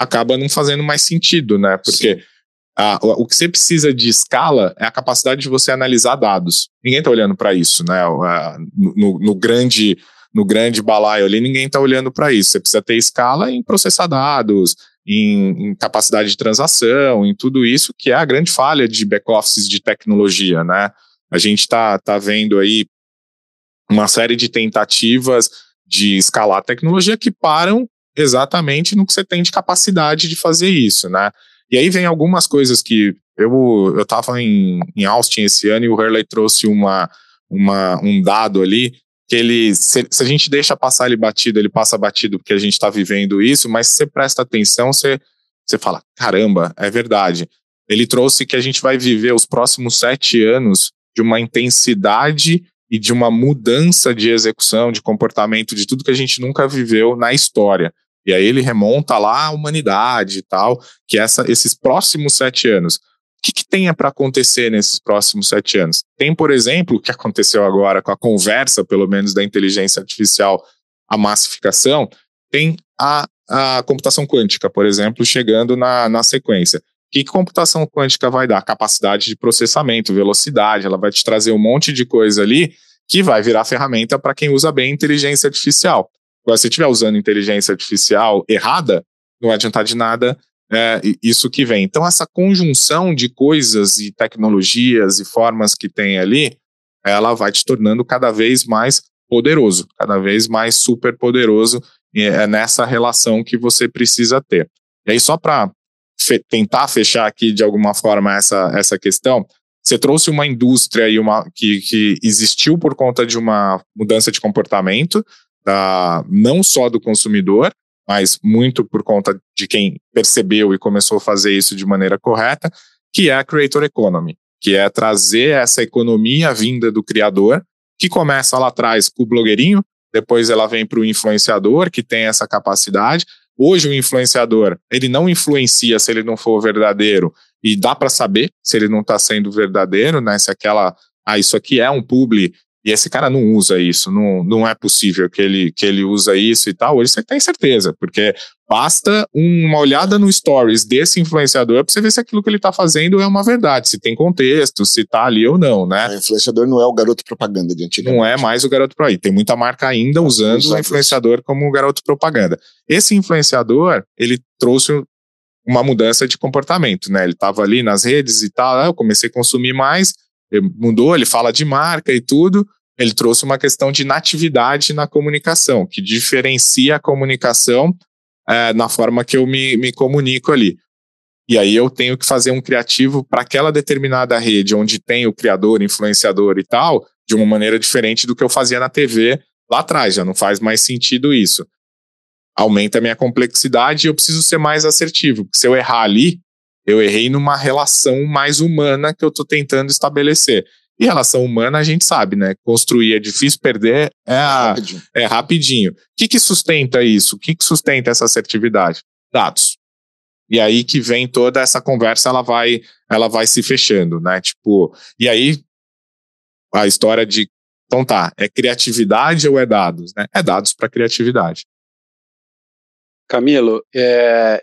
acaba não fazendo mais sentido, né? Porque a, o que você precisa de escala é a capacidade de você analisar dados. Ninguém está olhando para isso, né? No, no, grande no grande balaio ali, ninguém está olhando para isso. Você precisa ter escala em processar dados, em, em, capacidade de transação, em tudo isso, que é a grande falha de back-offices de tecnologia, né? A gente está tá vendo aí uma série de tentativas de escalar a tecnologia que param exatamente no que você tem de capacidade de fazer isso, né? E aí vem algumas coisas que eu eu estava em, em Austin esse ano e o Hurley trouxe uma, uma um dado ali que ele se, se, a gente deixa passar ele batido, ele passa batido porque a gente está vivendo isso, mas se você presta atenção, você você fala caramba, é verdade. Ele trouxe que a gente vai viver os próximos sete anos de uma intensidade e de uma mudança de execução, de comportamento, de tudo que a gente nunca viveu na história. E aí ele remonta lá a humanidade e tal, que essa, esses próximos sete anos. O que, que tenha para acontecer nesses próximos sete anos? Tem, por exemplo, o que aconteceu agora com a conversa, pelo menos, da inteligência artificial, a massificação, tem a, a computação quântica, por exemplo, chegando na, na sequência. O que, que computação quântica vai dar? Capacidade de processamento, velocidade, ela vai te trazer um monte de coisa ali que vai virar ferramenta para quem usa bem inteligência artificial. Agora, se estiver usando inteligência artificial errada, não vai adiantar de nada é, isso que vem. Então, essa conjunção de coisas e tecnologias e formas que tem ali, ela vai te tornando cada vez mais poderoso, cada vez mais super poderoso, é nessa relação que você precisa ter. E aí, só para fe tentar fechar aqui de alguma forma essa, essa questão, você trouxe uma indústria e uma, que, que existiu por conta de uma mudança de comportamento, da, não só do consumidor, mas muito por conta de quem percebeu e começou a fazer isso de maneira correta, que é a Creator Economy, que é trazer essa economia vinda do criador, que começa lá atrás com o blogueirinho, depois ela vem para o influenciador, que tem essa capacidade. Hoje o influenciador, ele não influencia se ele não for verdadeiro, e dá para saber se ele não está sendo verdadeiro, né? Se aquela, ah, isso aqui é um publi e esse cara não usa isso, não, não é possível que ele, que ele usa isso e tal. Hoje você tem certeza, porque basta uma olhada no stories desse influenciador para você ver se aquilo que ele está fazendo é uma verdade, se tem contexto, se está ali ou não, né? O influenciador não é o garoto propaganda de antigamente. Não é mais o garoto propaganda. Tem muita marca ainda usando o influenciador como garoto propaganda. Esse influenciador, ele trouxe uma mudança de comportamento, né? Ele estava ali nas redes e tal, eu comecei a consumir mais, mudou, ele fala de marca e tudo, ele trouxe uma questão de natividade na comunicação, que diferencia a comunicação é, na forma que eu me, me comunico ali. E aí eu tenho que fazer um criativo para aquela determinada rede onde tem o criador, influenciador e tal, de uma maneira diferente do que eu fazia na TV lá atrás, já não faz mais sentido isso. Aumenta a minha complexidade e eu preciso ser mais assertivo, se eu errar ali, eu errei numa relação mais humana que eu estou tentando estabelecer. E relação humana, a gente sabe, né? Construir é difícil, perder é, a, rapidinho. é rapidinho. O que, que sustenta isso? O que, que sustenta essa assertividade? Dados. E aí que vem toda essa conversa, ela vai, ela vai se fechando, né? Tipo, e aí a história de, então tá, é criatividade ou é dados, né? É dados para criatividade. Camilo, é,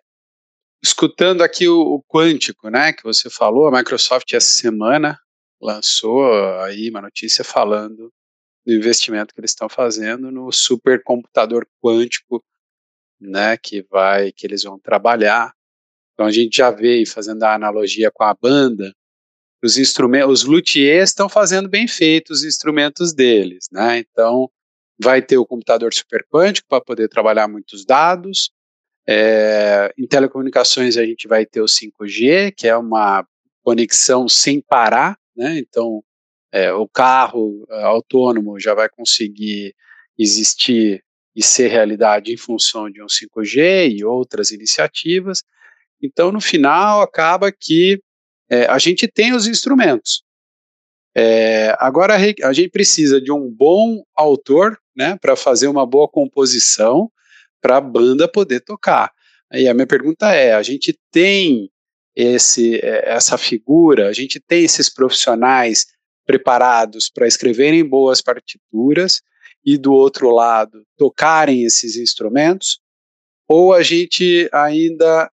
escutando aqui o, o, quântico, né, que você falou, a Microsoft essa semana lançou aí uma notícia falando do investimento que eles estão fazendo no supercomputador quântico, né, que vai, que eles vão trabalhar. Então a gente já vê, fazendo a analogia com a banda, os instrumentos, os luthiers estão fazendo bem feito os instrumentos deles, né? Então vai ter o computador superquântico para poder trabalhar muitos dados. É, em telecomunicações a gente vai ter o 5G, que é uma conexão sem parar, né? Então, é, o carro é, autônomo já vai conseguir existir e ser realidade em função de um 5G e outras iniciativas. Então, no final, acaba que é, a gente tem os instrumentos. É, agora, a gente precisa de um bom autor né, para fazer uma boa composição para a banda poder tocar. Aí a minha pergunta é: a gente tem esse, é, essa figura, a gente tem esses profissionais preparados para escreverem boas partituras e do outro lado tocarem esses instrumentos, ou a gente ainda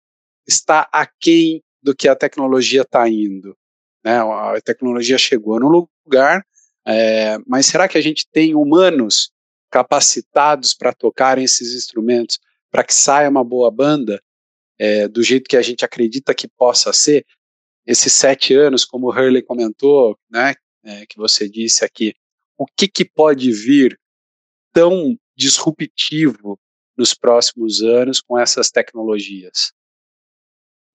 está aquém do que a tecnologia está indo? Né? A tecnologia chegou no lugar, é, mas será que a gente tem humanos capacitados para tocarem esses instrumentos para que saia uma boa banda? É, do jeito que a gente acredita que possa ser, esses sete anos, como o Hurley comentou, né, é, que você disse aqui, o que, que pode vir tão disruptivo nos próximos anos com essas tecnologias?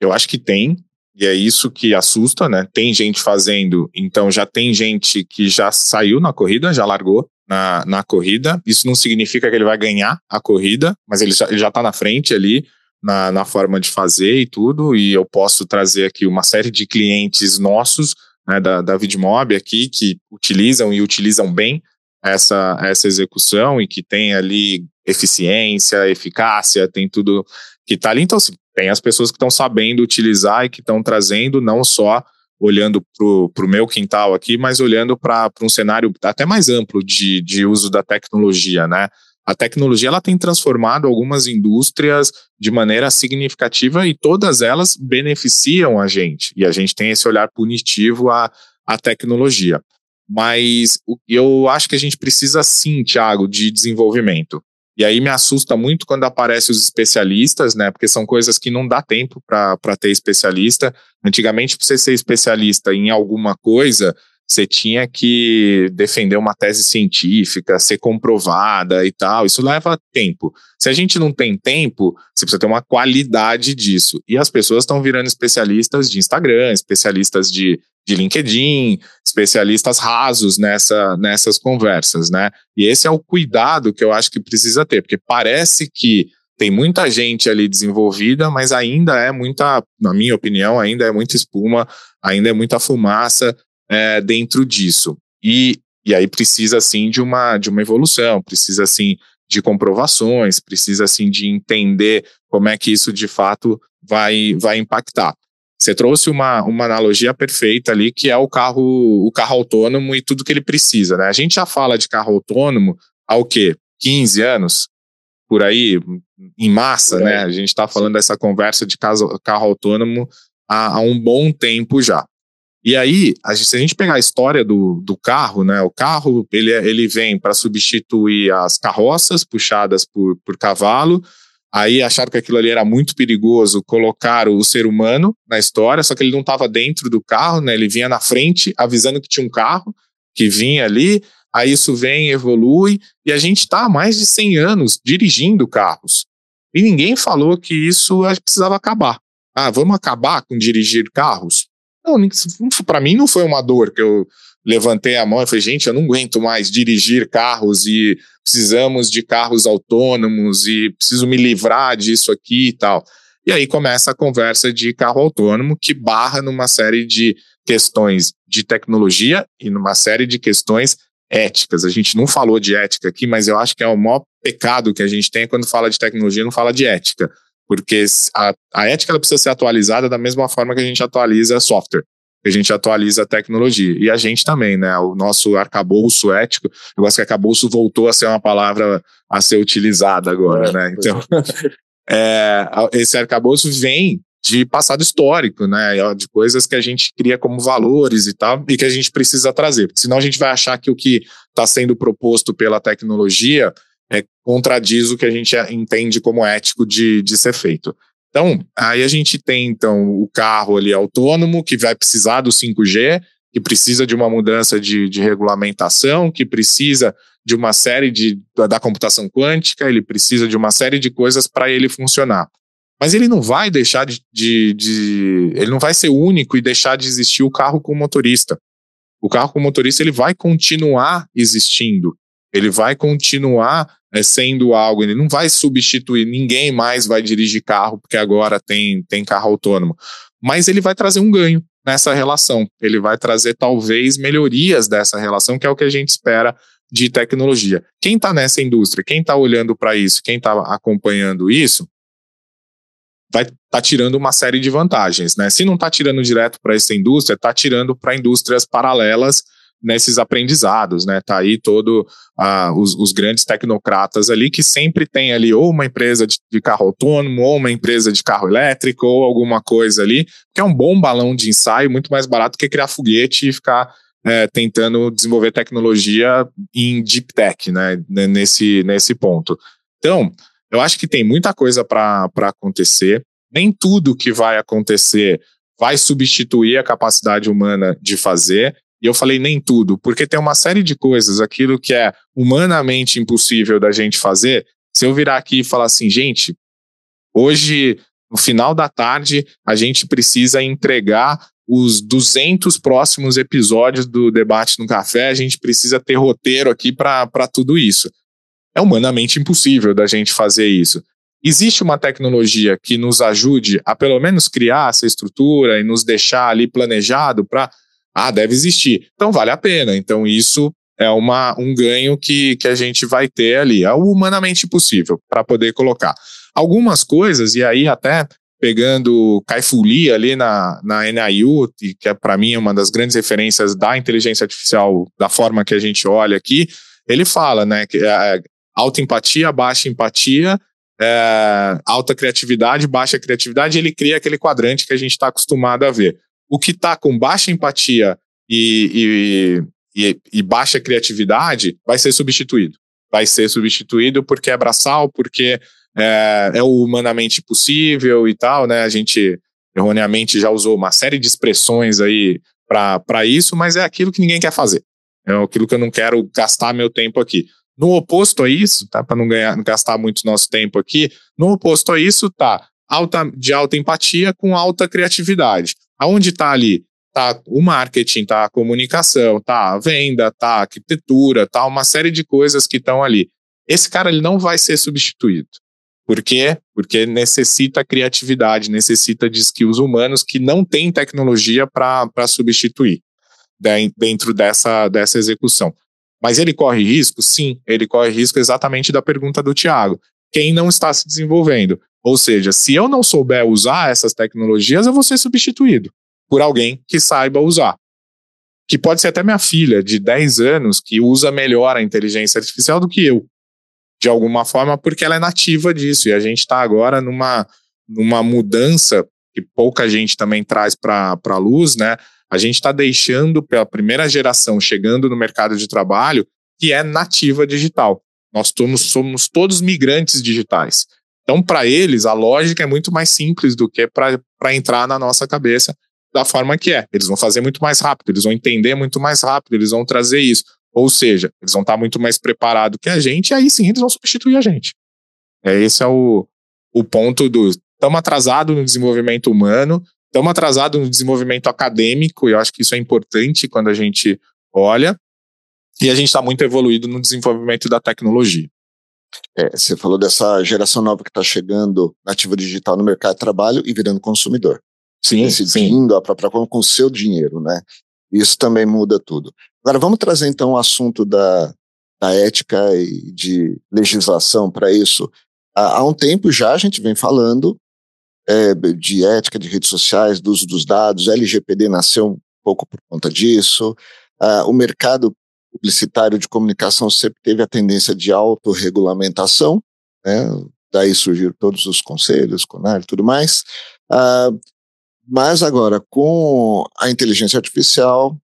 Eu acho que tem, e é isso que assusta, né? Tem gente fazendo, então já tem gente que já saiu na corrida, já largou na, na corrida. Isso não significa que ele vai ganhar a corrida, mas ele já, ele já tá na frente ali na, na forma de fazer e tudo, e eu posso trazer aqui uma série de clientes nossos, né, da, da Vidmob aqui, que utilizam e utilizam bem essa, essa execução e que tem ali eficiência, eficácia, tem tudo que está ali. Então, assim, tem as pessoas que estão sabendo utilizar e que estão trazendo não só olhando para o meu quintal aqui, mas olhando para um cenário até mais amplo de, de uso da tecnologia, né? A tecnologia ela tem transformado algumas indústrias de maneira significativa e todas elas beneficiam a gente. E a gente tem esse olhar punitivo à, à tecnologia. Mas eu acho que a gente precisa sim, Thiago, de desenvolvimento. E aí me assusta muito quando aparecem os especialistas, né? Porque são coisas que não dá tempo para ter especialista. Antigamente, para você ser especialista em alguma coisa, você tinha que defender uma tese científica, ser comprovada e tal. Isso leva tempo. Se a gente não tem tempo, você precisa ter uma qualidade disso. E as pessoas estão virando especialistas de Instagram, especialistas de, de LinkedIn, especialistas rasos nessa, nessas conversas, né? E esse é o cuidado que eu acho que precisa ter, porque parece que tem muita gente ali desenvolvida, mas ainda é muita, na minha opinião, ainda é muita espuma, ainda é muita fumaça é, dentro disso. E, e aí precisa, assim, de uma, de uma evolução, precisa, assim, de comprovações, precisa, assim, de entender como é que isso, de fato, vai, vai impactar. Você trouxe uma, uma analogia perfeita ali, que é o carro, o carro autônomo e tudo que ele precisa, né? A gente já fala de carro autônomo há o quê? 15 anos? Por aí, em massa, né? A gente está falando dessa conversa de carro, carro autônomo há, há um bom tempo já. E aí, a gente, se a gente pegar a história do, do carro, né, o carro ele, é, ele vem para substituir as carroças puxadas por, por cavalo. Aí acharam que aquilo ali era muito perigoso, colocaram o ser humano na história, só que ele não estava dentro do carro, né, ele vinha na frente avisando que tinha um carro que vinha ali. Aí isso vem, evolui, e a gente está há mais de 100 anos dirigindo carros. E ninguém falou que isso precisava acabar. Ah, vamos acabar com dirigir carros? Para mim não foi uma dor que eu levantei a mão e falei, gente, eu não aguento mais dirigir carros e precisamos de carros autônomos e preciso me livrar disso aqui e tal. E aí começa a conversa de carro autônomo que barra numa série de questões de tecnologia e numa série de questões éticas. A gente não falou de ética aqui, mas eu acho que é o maior pecado que a gente tem quando fala de tecnologia, não fala de ética porque a, a ética ela precisa ser atualizada da mesma forma que a gente atualiza software, que a gente atualiza tecnologia. E a gente também, né? O nosso arcabouço ético, eu gosto que arcabouço voltou a ser uma palavra a ser utilizada agora, é, né? Então, é, esse arcabouço vem de passado histórico, né? De coisas que a gente cria como valores e tal, e que a gente precisa trazer. Porque senão a gente vai achar que o que está sendo proposto pela tecnologia é, contradiz o que a gente entende como ético de, de ser feito. Então, aí a gente tem então o carro ali autônomo que vai precisar do 5G, que precisa de uma mudança de, de regulamentação, que precisa de uma série de da computação quântica, ele precisa de uma série de coisas para ele funcionar. Mas ele não vai deixar de, de, de, ele não vai ser único e deixar de existir o carro com motorista. O carro com motorista ele vai continuar existindo ele vai continuar é, sendo algo, ele não vai substituir, ninguém mais vai dirigir carro, porque agora tem, tem carro autônomo. Mas ele vai trazer um ganho nessa relação. Ele vai trazer, talvez, melhorias dessa relação, que é o que a gente espera de tecnologia. Quem está nessa indústria, quem está olhando para isso, quem está acompanhando isso, vai estar tá tirando uma série de vantagens. Né? Se não está tirando direto para essa indústria, está tirando para indústrias paralelas nesses aprendizados, né? Tá aí todo uh, os, os, grandes tecnocratas ali que sempre tem ali ou uma empresa de, de, carro autônomo ou uma empresa de carro elétrico ou alguma coisa ali, que é um bom balão de ensaio, muito mais barato que criar foguete e ficar é, tentando desenvolver tecnologia em deep tech, né? Nesse, nesse ponto. Então, eu acho que tem muita coisa para acontecer. Nem tudo que vai acontecer vai substituir a capacidade humana de fazer. E eu falei nem tudo, porque tem uma série de coisas, aquilo que é humanamente impossível da gente fazer. Se eu virar aqui e falar assim, gente, hoje, no final da tarde, a gente precisa entregar os 200 próximos episódios do Debate no Café, a gente precisa ter roteiro aqui para tudo isso. É humanamente impossível da gente fazer isso. Existe uma tecnologia que nos ajude a pelo menos criar essa estrutura e nos deixar ali planejado para ah, deve existir. Então vale a pena. Então isso é uma, um ganho que, que a gente vai ter ali. É o humanamente possível para poder colocar. Algumas coisas, e aí até pegando Caifuli ali na, na NIU, que é para mim uma das grandes referências da inteligência artificial, da forma que a gente olha aqui, ele fala, né, que é, alta empatia, baixa empatia, é, alta criatividade, baixa criatividade, ele cria aquele quadrante que a gente está acostumado a ver o que está com baixa empatia e, e, e, e, baixa criatividade vai ser substituído. Vai ser substituído porque é braçal, porque é, é humanamente possível e tal, né? A gente erroneamente já usou uma série de expressões aí para isso, mas é aquilo que ninguém quer fazer. É aquilo que eu não quero gastar meu tempo aqui. No oposto a isso, tá? Para não ganhar, não gastar muito nosso tempo aqui, no oposto a isso tá alta, de alta empatia com alta criatividade. Aonde está ali? Tá o marketing, tá a comunicação, tá a venda, tá a arquitetura, tá uma série de coisas que estão ali. Esse cara ele não vai ser substituído. Por quê? Porque necessita criatividade, necessita de skills humanos que não tem tecnologia para substituir dentro dessa, dessa execução. Mas ele corre risco? Sim, ele corre risco exatamente da pergunta do Tiago. Quem não está se desenvolvendo? Ou seja, se eu não souber usar essas tecnologias, eu vou ser substituído por alguém que saiba usar. Que pode ser até minha filha, de 10 anos, que usa melhor a inteligência artificial do que eu de alguma forma, porque ela é nativa disso. E a gente está agora numa, numa mudança que pouca gente também traz para a luz, né? A gente está deixando pela primeira geração chegando no mercado de trabalho que é nativa digital. Nós somos, somos todos migrantes digitais. Então, para eles, a lógica é muito mais simples do que para entrar na nossa cabeça da forma que é. Eles vão fazer muito mais rápido, eles vão entender muito mais rápido, eles vão trazer isso. Ou seja, eles vão estar muito mais preparados que a gente, e aí sim eles vão substituir a gente. É, esse é o, o ponto do. Estamos atrasados no desenvolvimento humano, estamos atrasados no desenvolvimento acadêmico, e eu acho que isso é importante quando a gente olha, e a gente está muito evoluído no desenvolvimento da tecnologia. É, você falou dessa geração nova que está chegando nativa digital no mercado de trabalho e virando consumidor. Sim, decidindo sim. a própria com o seu dinheiro, né? Isso também muda tudo. Agora, vamos trazer então o assunto da, da ética e de legislação para isso. Há, há, um tempo já a gente vem falando é, de ética de redes sociais, do uso dos dados, LGPD nasceu um pouco por conta disso. Ah, o mercado publicitário de comunicação sempre teve a tendência de autorregulamentação, né? daí surgiram todos os conselhos, CONAR e tudo mais. Ah, mas agora, com a inteligência artificial,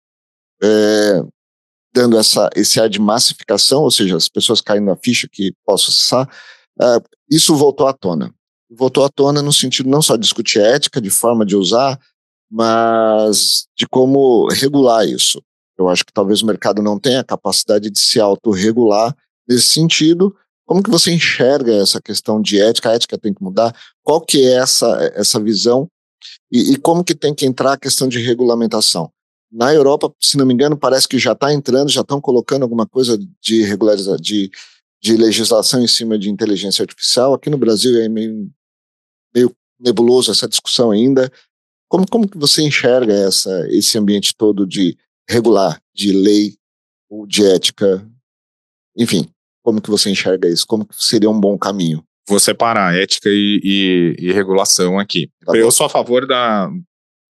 é, dando essa, esse ar de massificação, ou seja, as pessoas caindo na ficha que posso acessar, é, isso voltou à tona. Voltou à tona no sentido não só de discutir ética, de forma de usar, mas de como regular isso. Eu acho que talvez o mercado não tenha a capacidade de se autorregular nesse sentido. Como que você enxerga essa questão de ética? A ética tem que mudar? Qual que é essa, essa visão e, e como que tem que entrar a questão de regulamentação? Na Europa, se não me engano, parece que já está entrando, já estão colocando alguma coisa de regularização, de, de legislação em cima de inteligência artificial. Aqui no Brasil é meio, meio nebuloso essa discussão ainda. Como, como que você enxerga essa, esse ambiente todo de regular, de lei ou de ética? Enfim, como que você enxerga isso? Como que seria um bom caminho? vou separar ética e, e, e regulação aqui. Tá eu sou a favor da,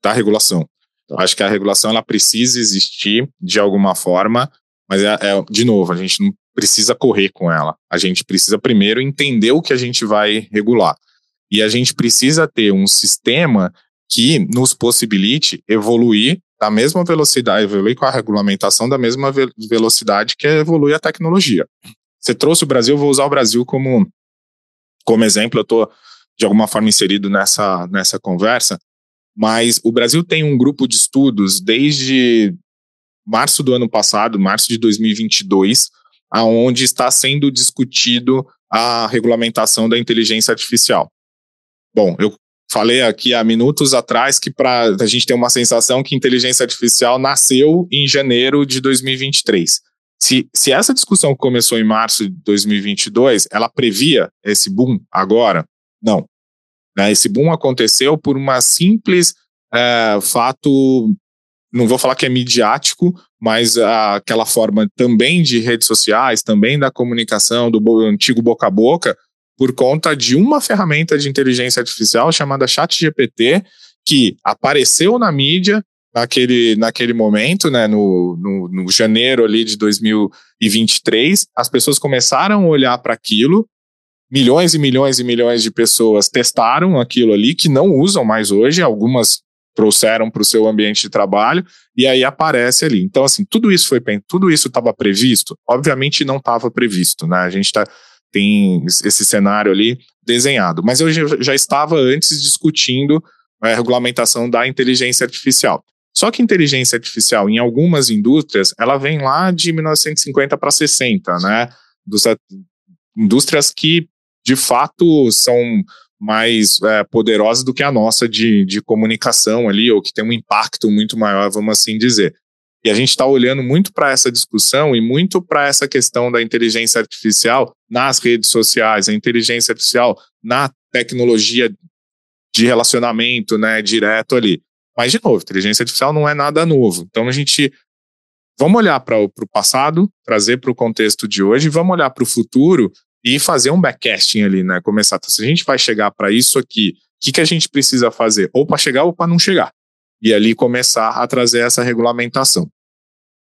da regulação. Tá. Acho que a regulação ela precisa existir de alguma forma, mas é, é, de novo, a gente não precisa correr com ela. A gente precisa primeiro entender o que a gente vai regular. E a gente precisa ter um sistema que nos possibilite evoluir da mesma velocidade, evoluir com a regulamentação da mesma velocidade que evolui a tecnologia. Você trouxe o Brasil, vou usar o Brasil como como exemplo, eu estou de alguma forma inserido nessa, nessa conversa, mas o Brasil tem um grupo de estudos desde março do ano passado, março de 2022, aonde está sendo discutido a regulamentação da inteligência artificial. Bom, eu falei aqui há minutos atrás que para a gente ter uma sensação que inteligência artificial nasceu em janeiro de 2023. Se, se essa discussão começou em março de 2022, ela previa esse boom agora? Não. Né? Esse boom aconteceu por uma simples é, fato, não vou falar que é midiático, mas aquela forma também de redes sociais, também da comunicação, do antigo boca a boca, por conta de uma ferramenta de inteligência artificial chamada ChatGPT, que apareceu na mídia naquele, naquele momento, né, no, no, no janeiro ali de 2023, as pessoas começaram a olhar para aquilo, milhões e milhões e milhões de pessoas testaram aquilo ali, que não usam mais hoje, algumas trouxeram para o seu ambiente de trabalho, e aí aparece ali. Então, assim, tudo isso foi tudo isso estava previsto? Obviamente não estava previsto, né? A gente tá, tem esse cenário ali desenhado, mas eu já, estava antes discutindo a regulamentação da inteligência artificial. Só que inteligência artificial, em algumas indústrias, ela vem lá de 1950 para 60, né? Indústrias que, de fato, são mais é, poderosas do que a nossa de, de comunicação ali, ou que tem um impacto muito maior, vamos assim dizer. E a gente está olhando muito para essa discussão e muito para essa questão da inteligência artificial nas redes sociais, a inteligência artificial na tecnologia de relacionamento, né, direto ali. Mas, de novo, inteligência artificial não é nada novo. Então, a gente. Vamos olhar para o passado, trazer para o contexto de hoje, vamos olhar para o futuro e fazer um backcasting ali, né? Começar. Então, se a gente vai chegar para isso aqui, o que, que a gente precisa fazer? Ou para chegar ou para não chegar. E ali começar a trazer essa regulamentação.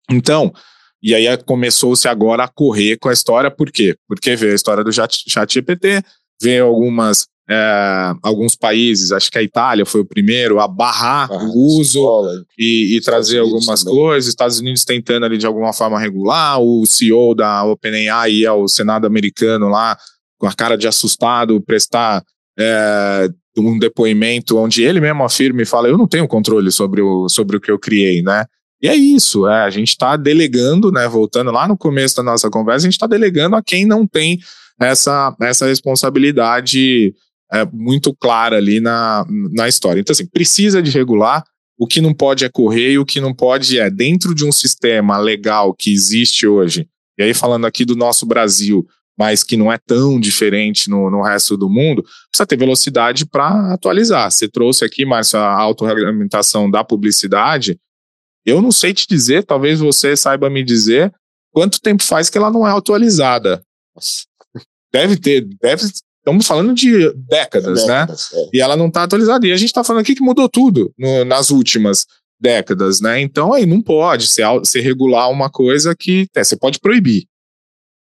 Então, e aí começou-se agora a correr com a história, por quê? Porque veio a história do chat, GPT, veio algumas é, alguns países, acho que a Itália foi o primeiro a barrar ah, o uso escola, e, e trazer algumas também. coisas, Estados Unidos tentando ali de alguma forma regular, o CEO da OpenAI ia ao Senado americano lá com a cara de assustado prestar é, um depoimento onde ele mesmo afirma e fala, eu não tenho controle sobre o, sobre o que eu criei, né? E é isso, é, a gente está delegando, né? Voltando lá no começo da nossa conversa, a gente está delegando a quem não tem essa, essa responsabilidade é, muito clara ali na, na história. Então, assim, precisa de regular, o que não pode é correr e o que não pode é, dentro de um sistema legal que existe hoje, e aí falando aqui do nosso Brasil, mas que não é tão diferente no, no resto do mundo, precisa ter velocidade para atualizar. Você trouxe aqui, Márcio, a autorregulamentação da publicidade. Eu não sei te dizer, talvez você saiba me dizer, quanto tempo faz que ela não é atualizada. Deve ter, deve Estamos falando de décadas, né? décadas né? É. E ela não está atualizada. E a gente está falando aqui que mudou tudo no, nas últimas décadas, né? Então aí não pode ser, ser regular uma coisa que é, você pode proibir.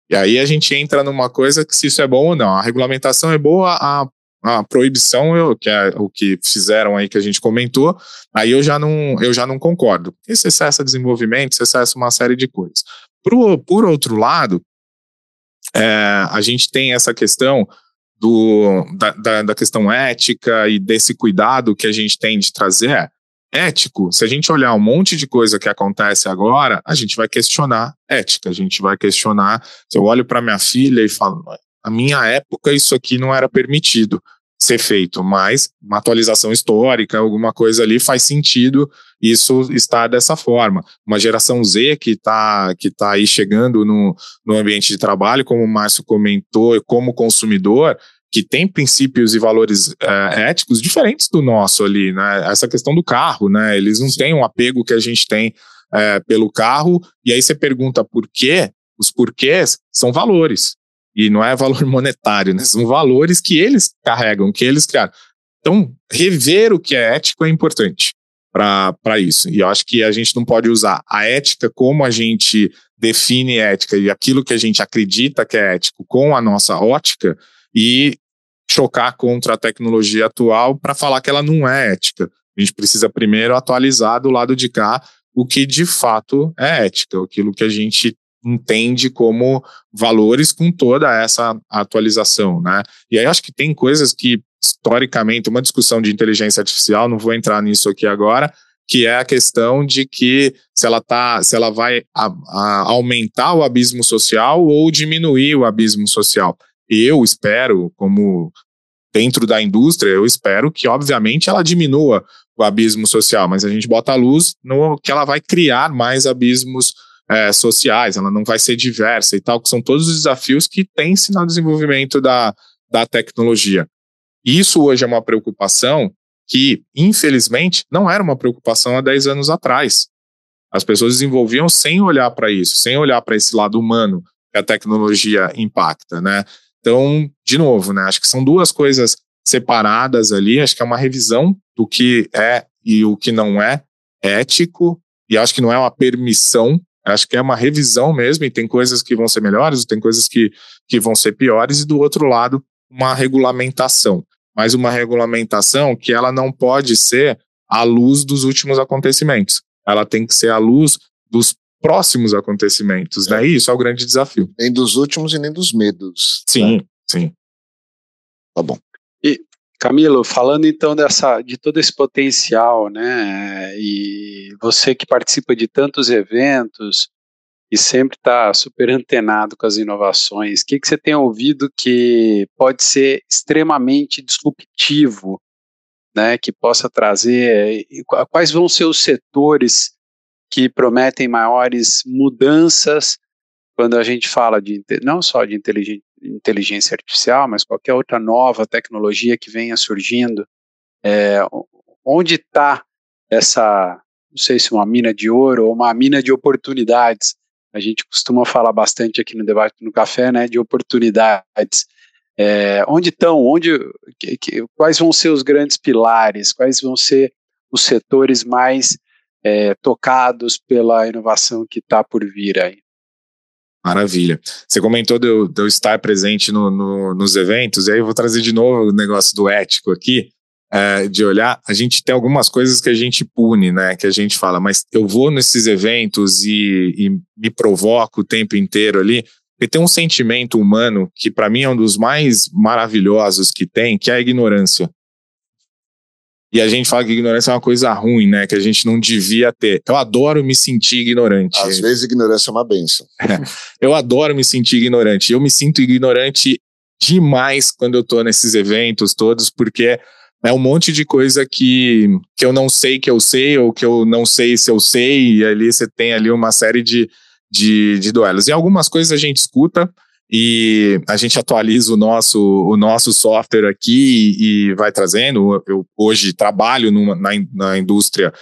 E aí a gente entra numa coisa que se isso é bom ou não. A regulamentação é boa, a, a proibição, eu, que é o que fizeram aí que a gente comentou, aí eu já não, eu já não concordo. Isso excessa desenvolvimento, isso excessa uma série de coisas. Por, por outro lado, é, a gente tem essa questão do, da, da, da, questão ética e desse cuidado que a gente tem de trazer é ético. Se a gente olhar um monte de coisa que acontece agora, a gente vai questionar ética, a gente vai questionar. Se eu olho para minha filha e falo, na minha época isso aqui não era permitido ser feito, mas uma atualização histórica, alguma coisa ali faz sentido isso estar dessa forma. Uma geração Z que está que tá aí chegando no, no ambiente de trabalho, como o Márcio comentou, como consumidor, que tem princípios e valores é, éticos diferentes do nosso ali, né? Essa questão do carro, né? Eles não têm um apego que a gente tem é, pelo carro, e aí você pergunta por quê? Os porquês são valores. E não é valor monetário, né? São valores que eles carregam, que eles criaram. Então, rever o que é ético é importante para isso. E eu acho que a gente não pode usar a ética como a gente define ética e aquilo que a gente acredita que é ético com a nossa ótica e chocar contra a tecnologia atual para falar que ela não é ética. A gente precisa primeiro atualizar do lado de cá o que de fato é ética, aquilo que a gente entende como valores com toda essa atualização, né? E aí acho que tem coisas que historicamente uma discussão de inteligência artificial, não vou entrar nisso aqui agora, que é a questão de que se ela tá, se ela vai a, a aumentar o abismo social ou diminuir o abismo social. Eu espero, como dentro da indústria, eu espero que, obviamente, ela diminua o abismo social, mas a gente bota a luz no que ela vai criar mais abismos é, sociais, ela não vai ser diversa e tal, que são todos os desafios que tem-se no desenvolvimento da, da tecnologia. Isso hoje é uma preocupação que, infelizmente, não era uma preocupação há 10 anos atrás. As pessoas desenvolviam sem olhar para isso, sem olhar para esse lado humano que a tecnologia impacta, né? Então, de novo, né? Acho que são duas coisas separadas ali. Acho que é uma revisão do que é e o que não é ético. E acho que não é uma permissão Acho que é uma revisão mesmo, e tem coisas que vão ser melhores, tem coisas que, que vão ser piores, e do outro lado, uma regulamentação. Mas uma regulamentação que ela não pode ser à luz dos últimos acontecimentos. Ela tem que ser à luz dos próximos acontecimentos, né? é. né? E isso é o grande desafio. Nem dos últimos e nem dos medos. Sim, né? sim. Tá bom. E Camilo, falando então dessa, de todo esse potencial, né, e você que participa de tantos eventos e sempre está super antenado com as inovações, o que, que você tem ouvido que pode ser extremamente disruptivo, né, que possa trazer, quais vão ser os setores que prometem maiores mudanças quando a gente fala de não só de inteligência artificial, mas qualquer outra nova tecnologia que venha surgindo, é, onde está essa, não sei se uma mina de ouro ou uma mina de oportunidades. A gente costuma falar bastante aqui no debate no café, né, de oportunidades. É, onde estão? Onde? Que, que, quais vão ser os grandes pilares? Quais vão ser os setores mais é, tocados pela inovação que está por vir aí? Maravilha. Você comentou de eu, de eu estar presente no, no, nos eventos, e aí eu vou trazer de novo o negócio do ético aqui, é, de olhar. A gente tem algumas coisas que a gente pune, né? Que a gente fala, mas eu vou nesses eventos e, e me provoco o tempo inteiro ali, porque tem um sentimento humano que, para mim, é um dos mais maravilhosos que tem, que é a ignorância. E a gente fala que ignorância é uma coisa ruim, né? Que a gente não devia ter. Eu adoro me sentir ignorante. Às vezes, ignorância é uma benção. eu adoro me sentir ignorante. Eu me sinto ignorante demais quando eu tô nesses eventos todos, porque é um monte de coisa que, que eu não sei que eu sei, ou que eu não sei se eu sei, e ali você tem ali uma série de, de, de duelos. E algumas coisas a gente escuta, e a gente atualiza o nosso, o nosso software aqui e, e vai trazendo. Eu hoje trabalho numa, na, na indústria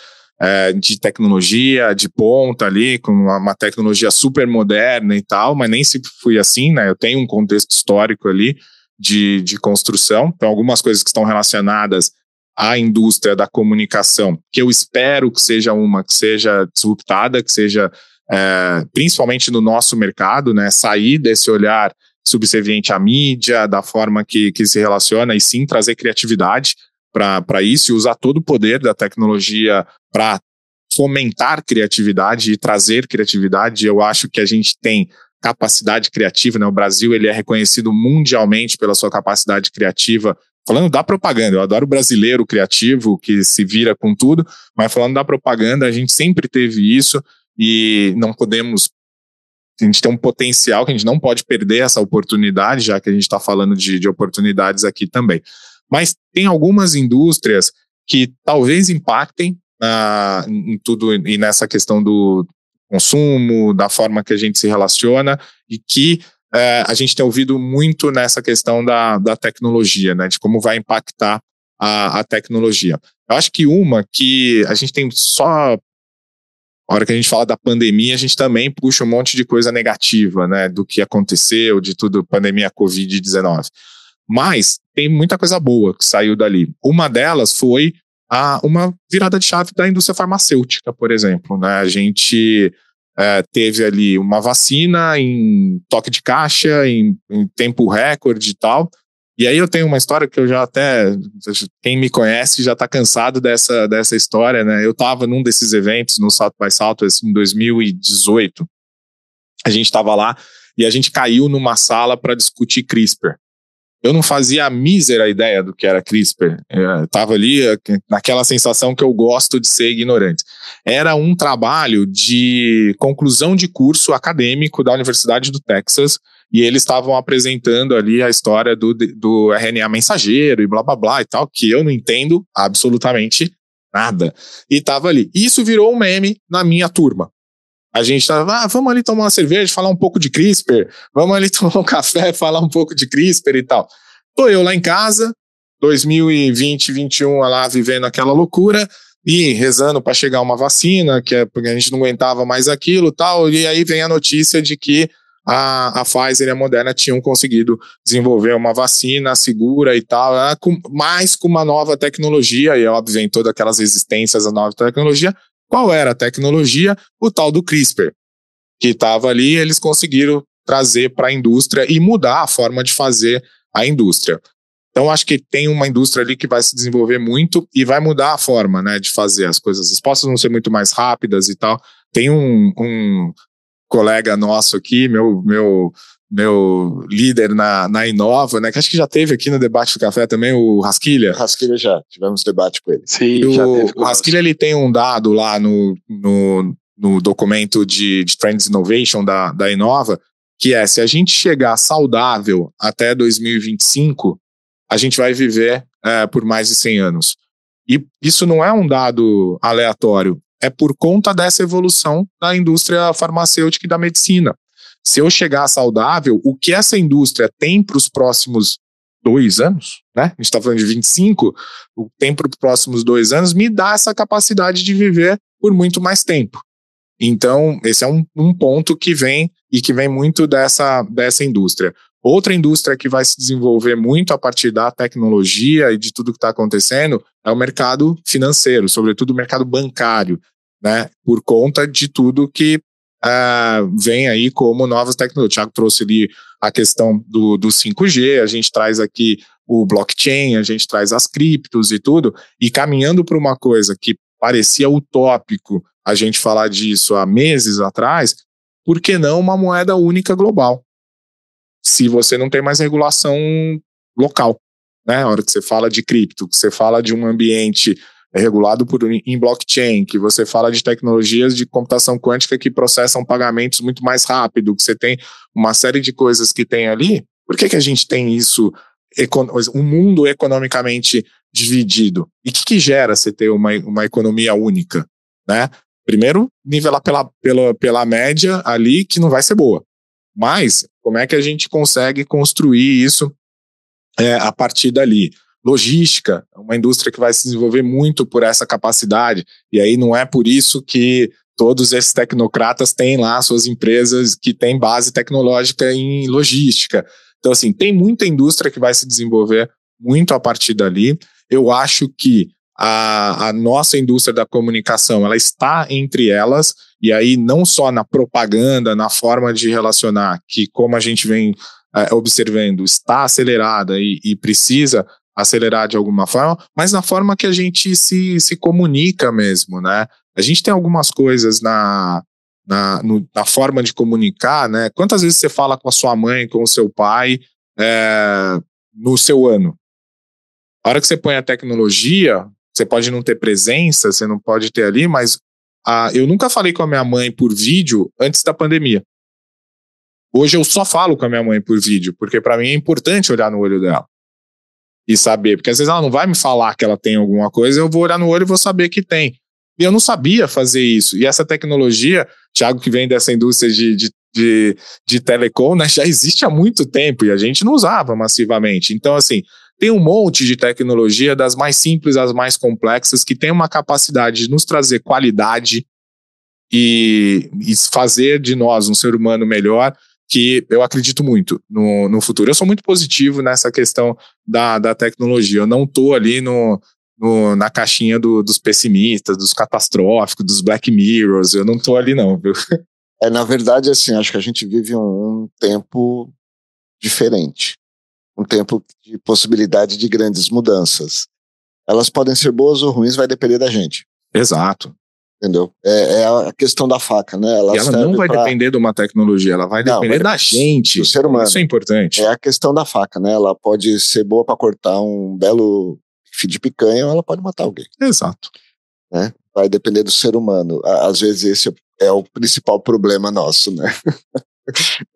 é, de tecnologia, de ponta ali, com uma, uma, tecnologia super moderna e tal, mas nem sempre fui assim, né? Eu tenho um contexto histórico ali de, de construção, então algumas coisas que estão relacionadas à indústria da comunicação, que eu espero que seja uma que seja disruptada, que seja é, principalmente no nosso mercado, né, sair desse olhar subserviente à mídia, da forma que, que se relaciona, e sim trazer criatividade para isso e usar todo o poder da tecnologia para fomentar criatividade e trazer criatividade. Eu acho que a gente tem capacidade criativa, né? O Brasil ele é reconhecido mundialmente pela sua capacidade criativa. Falando da propaganda, eu adoro o brasileiro criativo que se vira com tudo, mas falando da propaganda, a gente sempre teve isso e não podemos. A gente tem um potencial que a gente não pode perder essa oportunidade, já que a gente está falando de, de oportunidades aqui também. Mas tem algumas indústrias que talvez impactem uh, em tudo e nessa questão do consumo, da forma que a gente se relaciona e que uh, a gente tem ouvido muito nessa questão da, da tecnologia, né, de como vai impactar a, a tecnologia. Eu acho que uma que a gente tem só a hora que a gente fala da pandemia, a gente também puxa um monte de coisa negativa, né, do que aconteceu, de tudo, pandemia Covid-19. Mas tem muita coisa boa que saiu dali. Uma delas foi a, uma virada de chave da indústria farmacêutica, por exemplo. Né? A gente é, teve ali uma vacina em toque de caixa, em, em tempo recorde e tal, e aí eu tenho uma história que eu já até, quem me conhece já está cansado dessa, dessa história, né? Eu estava num desses eventos no Salto by Salto em 2018. A gente estava lá e a gente caiu numa sala para discutir CRISPR. Eu não fazia a mísera ideia do que era CRISPR. Eu tava ali naquela sensação que eu gosto de ser ignorante. Era um trabalho de conclusão de curso acadêmico da Universidade do Texas, e eles estavam apresentando ali a história do, do RNA mensageiro e blá blá blá e tal, que eu não entendo absolutamente nada. E tava ali. Isso virou um meme na minha turma. A gente tava, ah, vamos ali tomar uma cerveja, falar um pouco de CRISPR, vamos ali tomar um café, falar um pouco de CRISPR e tal. Tô eu lá em casa, 2020, 2021, lá vivendo aquela loucura, e rezando para chegar uma vacina, que é porque a gente não aguentava mais aquilo tal, e aí vem a notícia de que a, a Pfizer e a Moderna tinham conseguido desenvolver uma vacina segura e tal, né, com, mais com uma nova tecnologia, e óbvio, vem todas aquelas resistências à nova tecnologia. Qual era a tecnologia? O tal do CRISPR, que estava ali, eles conseguiram trazer para a indústria e mudar a forma de fazer a indústria. Então, acho que tem uma indústria ali que vai se desenvolver muito e vai mudar a forma né, de fazer as coisas. As respostas vão ser muito mais rápidas e tal. Tem um, um, colega nosso aqui, meu, meu, meu líder na, na Inova, né? Que acho que já teve aqui no debate do café também, o Rasquilha. Rasquilha já, tivemos debate com ele. Sim, o, já teve. O Rasquilha ele tem um dado lá no, no, no documento de, de Trends Innovation da, da Inova, que é se a gente chegar saudável até 2025, a gente vai viver é, por mais de 100 anos. E isso não é um dado aleatório, é por conta dessa evolução da indústria farmacêutica e da medicina. Se eu chegar saudável, o que essa indústria tem para os próximos dois anos, né? A gente está falando de 25, o tempo para os próximos dois anos me dá essa capacidade de viver por muito mais tempo. Então, esse é um, um ponto que vem e que vem muito dessa, dessa indústria. Outra indústria que vai se desenvolver muito a partir da tecnologia e de tudo que está acontecendo é o mercado financeiro, sobretudo o mercado bancário, né? Por conta de tudo que uh, vem aí como novas tecnologias. O Thiago trouxe ali a questão do, do 5G, a gente traz aqui o blockchain, a gente traz as criptos e tudo, e caminhando para uma coisa que parecia utópico a gente falar disso há meses atrás, por que não uma moeda única global? se você não tem mais regulação local. Né? A hora que você fala de cripto, que você fala de um ambiente regulado por, em blockchain, que você fala de tecnologias de computação quântica que processam pagamentos muito mais rápido, que você tem uma série de coisas que tem ali, por que, que a gente tem isso, um mundo economicamente dividido? E o que, que gera você ter uma, uma economia única? Né? Primeiro, nivelar pela, pela, pela média ali, que não vai ser boa. Mas como é que a gente consegue construir isso é, a partir dali? Logística, é uma indústria que vai se desenvolver muito por essa capacidade, e aí não é por isso que todos esses tecnocratas têm lá suas empresas que têm base tecnológica em logística. Então, assim, tem muita indústria que vai se desenvolver muito a partir dali. Eu acho que a, a nossa indústria da comunicação ela está entre elas e aí não só na propaganda, na forma de relacionar, que como a gente vem é, observando está acelerada e, e, precisa acelerar de alguma forma, mas na forma que a gente se, se comunica mesmo, né? A gente tem algumas coisas na, na, no, na forma de comunicar, né? Quantas vezes você fala com a sua mãe, com o seu pai é, no seu ano? A hora que você põe a tecnologia, você pode não ter presença, você não pode ter ali, mas ah, eu nunca falei com a minha mãe por vídeo antes da pandemia. Hoje eu só falo com a minha mãe por vídeo, porque para mim é importante olhar no olho dela e saber, porque às vezes ela não vai me falar que ela tem alguma coisa, eu vou olhar no olho e vou saber que tem. E eu não sabia fazer isso. E essa tecnologia, Thiago, que vem dessa indústria de, de, de, de telecom, né, já existe há muito tempo e a gente não usava massivamente. Então, assim, tem um monte de tecnologia, das mais simples às mais complexas, que tem uma capacidade de nos trazer qualidade e, e fazer de nós um ser humano melhor, que eu acredito muito no, no futuro. Eu sou muito positivo nessa questão da, da tecnologia. Eu não estou ali no, no, na caixinha do, dos pessimistas, dos catastróficos, dos Black Mirrors. Eu não estou ali, não, viu? É, na verdade, assim, acho que a gente vive um, um tempo diferente um tempo de possibilidade de grandes mudanças. Elas podem ser boas ou ruins, vai depender da gente. Exato. Entendeu? É, é a questão da faca, né? Ela, e ela não vai pra... depender de uma tecnologia, ela vai não, depender da gente. Do ser humano. Isso é importante. É a questão da faca, né? Ela pode ser boa para cortar um belo fio de picanha ou ela pode matar alguém. Exato. Né? Vai depender do ser humano. Às vezes esse é o principal problema nosso, né?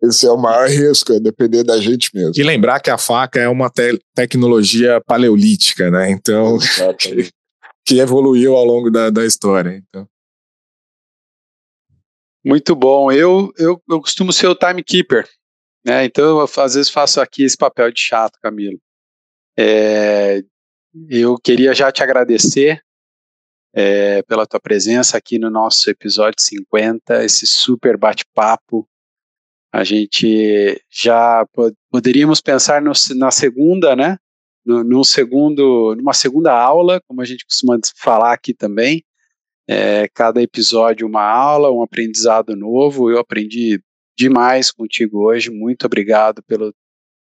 Esse é o maior risco, é depender da gente mesmo. E lembrar que a faca é uma te tecnologia paleolítica, né? Então, que, que, evoluiu ao longo da, da história. Então. Muito bom. Eu, eu, eu costumo ser o timekeeper, né? Então, eu, às vezes faço aqui esse papel de chato, Camilo. É, eu queria já te agradecer é, pela tua presença aqui no nosso episódio 50, esse super bate-papo a gente já poderíamos pensar no, na segunda, né? No, segundo, numa segunda aula, como a gente costuma falar aqui também. É, cada episódio uma aula, um aprendizado novo. Eu aprendi demais contigo hoje. Muito obrigado pelo,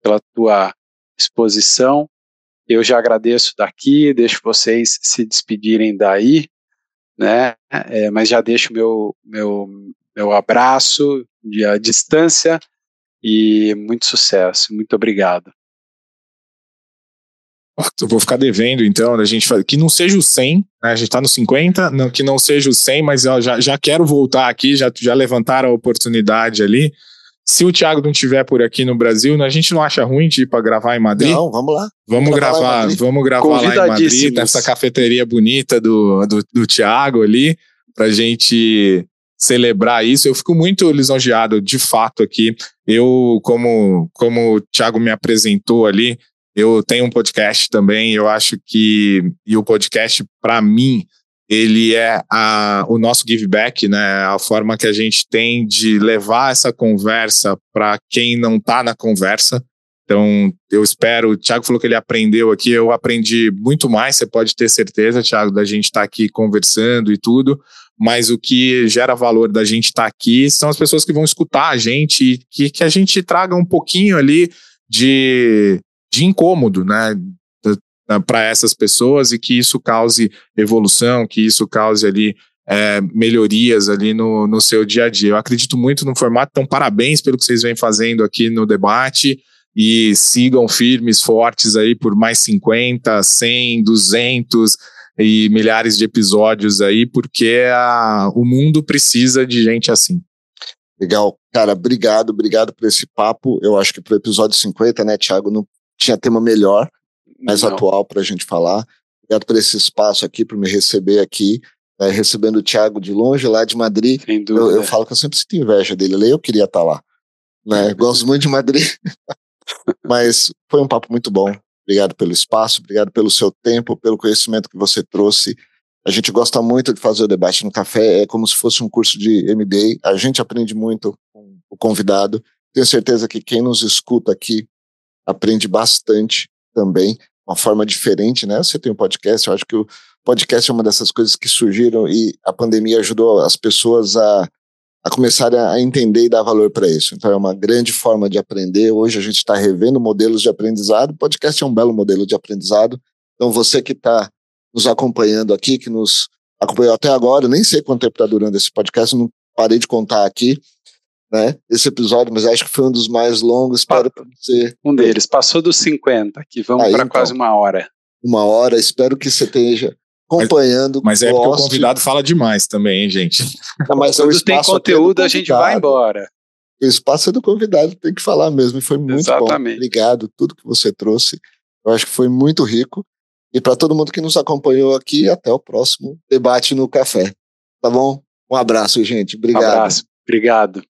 pela tua exposição. Eu já agradeço daqui, deixo vocês se despedirem daí, né? É, mas já deixo meu meu meu abraço de a distância e muito sucesso. Muito obrigado. Eu vou ficar devendo, então, a gente que não seja o 100, né? a gente está no 50, não, que não seja o 100, mas já, já quero voltar aqui, já, já levantaram a oportunidade ali. Se o Thiago não estiver por aqui no Brasil, a gente não acha ruim de ir para gravar em Madrid? Não, vamos lá. Vamos, vamos gravar, lá vamos gravar lá em Madrid, nessa cafeteria bonita do, do, do Thiago ali, para a gente celebrar isso. Eu fico muito lisonjeado, de fato, aqui. Eu, como, como o Thiago me apresentou ali, eu tenho um podcast também, eu acho que, e o podcast, para mim, ele é a, o nosso give back, né? A forma que a gente tem de levar essa conversa para quem não está na conversa. Então, eu espero. O Thiago falou que ele aprendeu aqui, eu aprendi muito mais, você pode ter certeza, Thiago, da gente estar tá aqui conversando e tudo. Mas o que gera valor da gente estar tá aqui são as pessoas que vão escutar a gente e que, que a gente traga um pouquinho ali de de incômodo, né? Para essas pessoas e que isso cause evolução, que isso cause ali é, melhorias ali no, no seu dia a dia. Eu acredito muito no formato, então parabéns pelo que vocês vêm fazendo aqui no debate e sigam firmes, fortes aí por mais 50, 100, 200 e milhares de episódios aí, porque a, o mundo precisa de gente assim. Legal. Cara, obrigado, obrigado por esse papo. Eu acho que pro episódio 50, né, Thiago, não tinha tema melhor, mais Não. atual para a gente falar. Obrigado por esse espaço aqui, por me receber aqui. É, recebendo o Thiago de longe, lá de Madrid. Eu, eu, falo que eu sempre sinto inveja dele. Eu queria estar tá lá. Né? Gosto muito de Madrid. Mas foi um papo muito bom. Obrigado pelo espaço, obrigado pelo seu tempo, pelo conhecimento que você trouxe. A gente gosta muito de fazer o debate no café, é como se fosse um curso de MBA. A gente aprende muito com o convidado. Tenho certeza que quem nos escuta aqui aprende bastante também, uma forma diferente, né? Você tem um podcast, eu acho que o podcast é uma dessas coisas que surgiram e a pandemia ajudou as pessoas a, a começarem a entender e dar valor para isso. Então é uma grande forma de aprender. Hoje a gente está revendo modelos de aprendizado. Podcast é um belo modelo de aprendizado. Então você que está nos acompanhando aqui, que nos acompanhou até agora, nem sei quanto tempo está durando esse podcast, não parei de contar aqui né, esse episódio, mas acho que foi um dos mais longos. Espero que você. Um deles, passou dos 50, que vamos para então, quase uma hora. Uma hora, espero que você esteja acompanhando. Mas, mas é porque o convidado fala demais também, hein, gente? Não, mas Quando tem é conteúdo, a gente vai embora. O espaço é do convidado, tem que falar mesmo, e foi muito Exatamente. bom. Obrigado, tudo que você trouxe. Eu acho que foi muito rico. E para todo mundo que nos acompanhou aqui, até o próximo debate no café. Tá bom? Um abraço, gente. Obrigado. Um abraço. Obrigado.